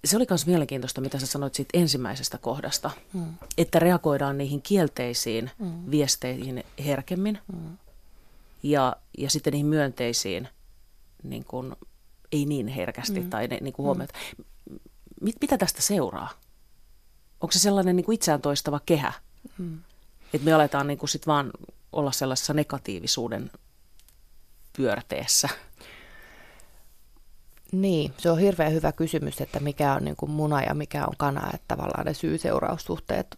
Se oli myös mielenkiintoista, mitä sä sanoit siitä ensimmäisestä kohdasta, mm. että reagoidaan niihin kielteisiin mm. viesteihin herkemmin. Mm ja, ja sitten niihin myönteisiin niin kuin, ei niin herkästi mm. tai ne, niin kuin. Mm. Mit, mitä tästä seuraa? Onko se sellainen niin kuin itseään toistava kehä? Mm. Että me aletaan niin kuin sit vaan olla sellaisessa negatiivisuuden pyörteessä? Niin, se on hirveän hyvä kysymys, että mikä on niin kuin muna ja mikä on kana, että tavallaan ne syy-seuraussuhteet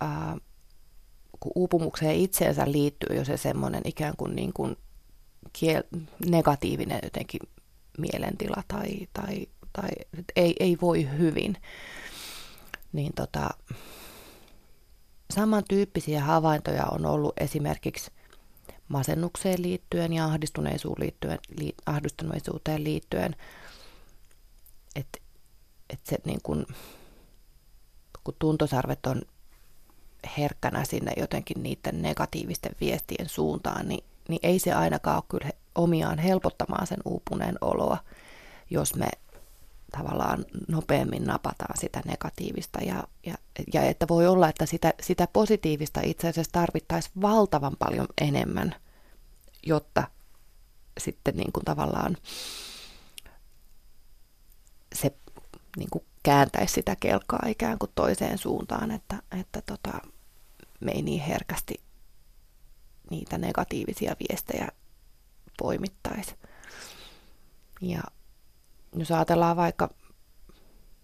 ää, kun uupumukseen itseensä liittyy jo se semmoinen ikään kuin, niin kuin kiel- negatiivinen jotenkin mielentila tai, tai, tai ei, ei voi hyvin, niin tota, samantyyppisiä havaintoja on ollut esimerkiksi masennukseen liittyen ja ahdistuneisuuteen liittyen, li, ahdistuneisuuteen liittyen että et se niin kun, kun tuntosarvet on herkkänä sinne jotenkin niiden negatiivisten viestien suuntaan, niin, niin ei se ainakaan ole kyllä omiaan helpottamaan sen uupuneen oloa, jos me tavallaan nopeammin napataan sitä negatiivista. Ja, ja, ja että voi olla, että sitä, sitä positiivista itse asiassa tarvittaisiin valtavan paljon enemmän, jotta sitten niin kuin tavallaan se niin kuin kääntäisi sitä kelkaa ikään kuin toiseen suuntaan, että, että tota, me ei niin herkästi niitä negatiivisia viestejä poimittaisi. Ja jos ajatellaan vaikka,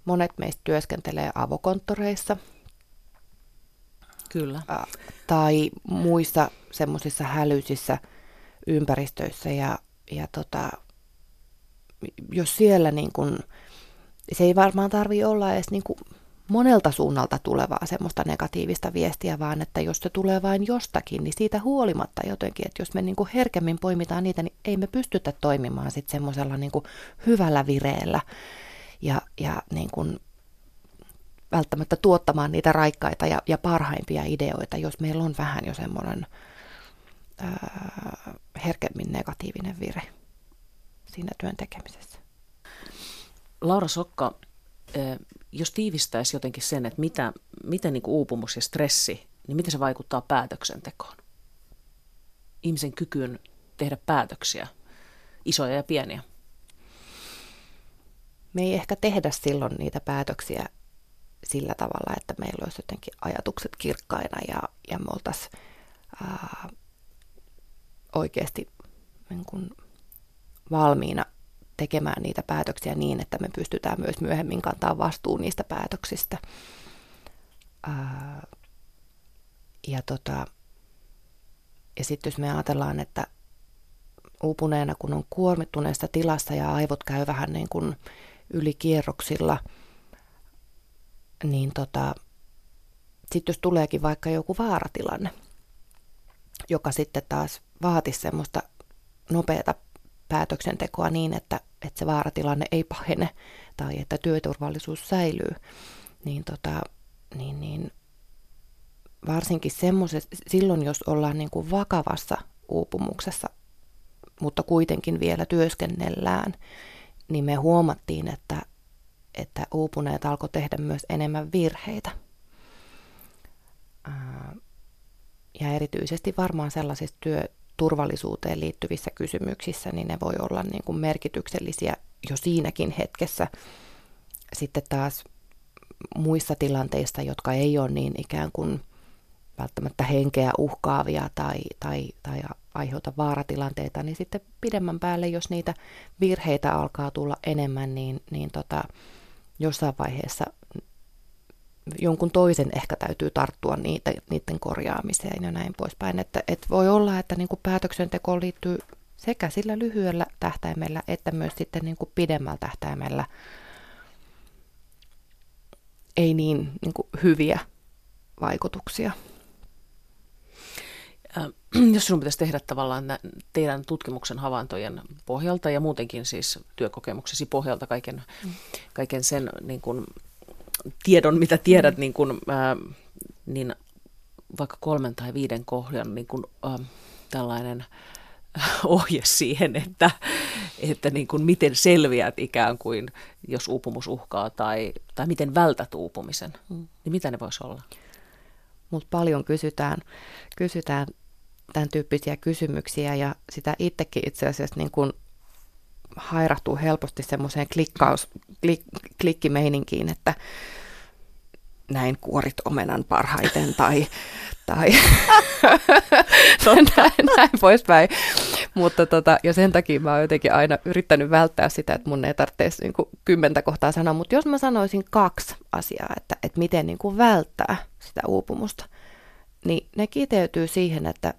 monet meistä työskentelee avokonttoreissa, Kyllä. Ä, tai muissa semmoisissa hälyisissä ympäristöissä ja, ja tota, jos siellä niin kun, se ei varmaan tarvi olla edes niin kuin monelta suunnalta tulevaa semmoista negatiivista viestiä, vaan että jos se tulee vain jostakin, niin siitä huolimatta jotenkin, että jos me niin kuin herkemmin poimitaan niitä, niin ei me pystytä toimimaan sitten semmoisella niin kuin hyvällä vireellä ja, ja niin kuin välttämättä tuottamaan niitä raikkaita ja, ja parhaimpia ideoita, jos meillä on vähän jo semmoinen herkemmin negatiivinen vire siinä työn tekemisessä. Laura Sokka, jos tiivistäisi jotenkin sen, että mitä, miten niin uupumus ja stressi, niin miten se vaikuttaa päätöksentekoon? Ihmisen kykyyn tehdä päätöksiä, isoja ja pieniä. Me ei ehkä tehdä silloin niitä päätöksiä sillä tavalla, että meillä olisi jotenkin ajatukset kirkkaina ja, ja me oltaisiin oikeasti niin kuin valmiina tekemään niitä päätöksiä niin, että me pystytään myös myöhemmin kantaa vastuun niistä päätöksistä. Ää, ja tota, ja sitten jos me ajatellaan, että uupuneena, kun on kuormittuneesta tilassa ja aivot käy vähän niin kuin ylikierroksilla, niin tota, sitten jos tuleekin vaikka joku vaaratilanne, joka sitten taas vaatisi semmoista nopeata päätöksentekoa niin, että, että se vaaratilanne ei pahene tai että työturvallisuus säilyy, niin, tota, niin, niin varsinkin semmoisessa, silloin jos ollaan niin kuin vakavassa uupumuksessa, mutta kuitenkin vielä työskennellään, niin me huomattiin, että, että uupuneet alkoi tehdä myös enemmän virheitä. Ja erityisesti varmaan sellaisissa työ, turvallisuuteen liittyvissä kysymyksissä, niin ne voi olla niin kuin merkityksellisiä jo siinäkin hetkessä. Sitten taas muissa tilanteissa, jotka ei ole niin ikään kuin välttämättä henkeä uhkaavia tai, tai, tai aiheuta vaaratilanteita, niin sitten pidemmän päälle, jos niitä virheitä alkaa tulla enemmän, niin, niin tota, jossain vaiheessa jonkun toisen ehkä täytyy tarttua niitä, niiden korjaamiseen ja näin poispäin. Että, että voi olla, että niin kuin päätöksentekoon liittyy sekä sillä lyhyellä tähtäimellä että myös sitten niin kuin pidemmällä tähtäimellä ei niin, niin kuin hyviä vaikutuksia. Äh, jos sinun pitäisi tehdä tavallaan teidän tutkimuksen havaintojen pohjalta ja muutenkin siis työkokemuksesi pohjalta kaiken, mm. kaiken sen niin kuin tiedon, mitä tiedät, mm. niin, kuin, ää, niin vaikka kolmen tai viiden kohdan niin kuin, ää, tällainen ohje siihen, että, että niin kuin miten selviät ikään kuin, jos uupumus uhkaa tai, tai miten vältät uupumisen, mm. niin mitä ne voisi olla? Mutta paljon kysytään, kysytään tämän tyyppisiä kysymyksiä ja sitä itsekin itse asiassa niin kuin hairahtuu helposti semmoiseen klikkaus, klik, klikkimeininkiin, että näin kuorit omenan parhaiten tai, tai näin, näin poispäin. Mutta tota, ja sen takia mä oon jotenkin aina yrittänyt välttää sitä, että mun ei tarvitse niin kuin kymmentä kohtaa sanoa, mutta jos mä sanoisin kaksi asiaa, että, että miten niin kuin välttää sitä uupumusta, niin ne kiteytyy siihen, että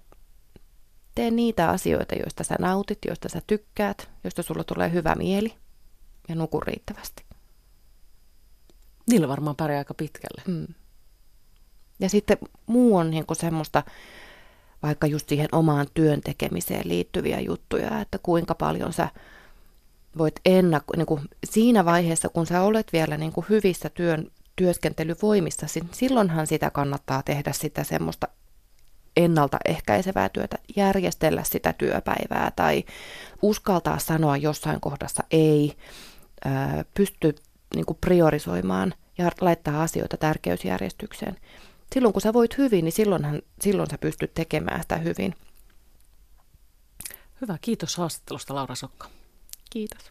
tee niitä asioita, joista sä nautit, joista sä tykkäät, joista sulla tulee hyvä mieli ja nuku riittävästi. Niillä varmaan pärjää aika pitkälle. Mm. Ja sitten muu on niin kuin semmoista, vaikka just siihen omaan työn tekemiseen liittyviä juttuja, että kuinka paljon sä voit ennakko, niin kuin siinä vaiheessa, kun sä olet vielä niin kuin hyvissä työn, työskentelyvoimissa, silloinhan sitä kannattaa tehdä sitä semmoista ennaltaehkäisevää työtä, järjestellä sitä työpäivää tai uskaltaa sanoa jossain kohdassa ei, pysty niin kuin priorisoimaan ja laittaa asioita tärkeysjärjestykseen. Silloin kun sä voit hyvin, niin silloinhan, silloin sä pystyt tekemään sitä hyvin. Hyvä, kiitos haastattelusta Laura Sokka. Kiitos.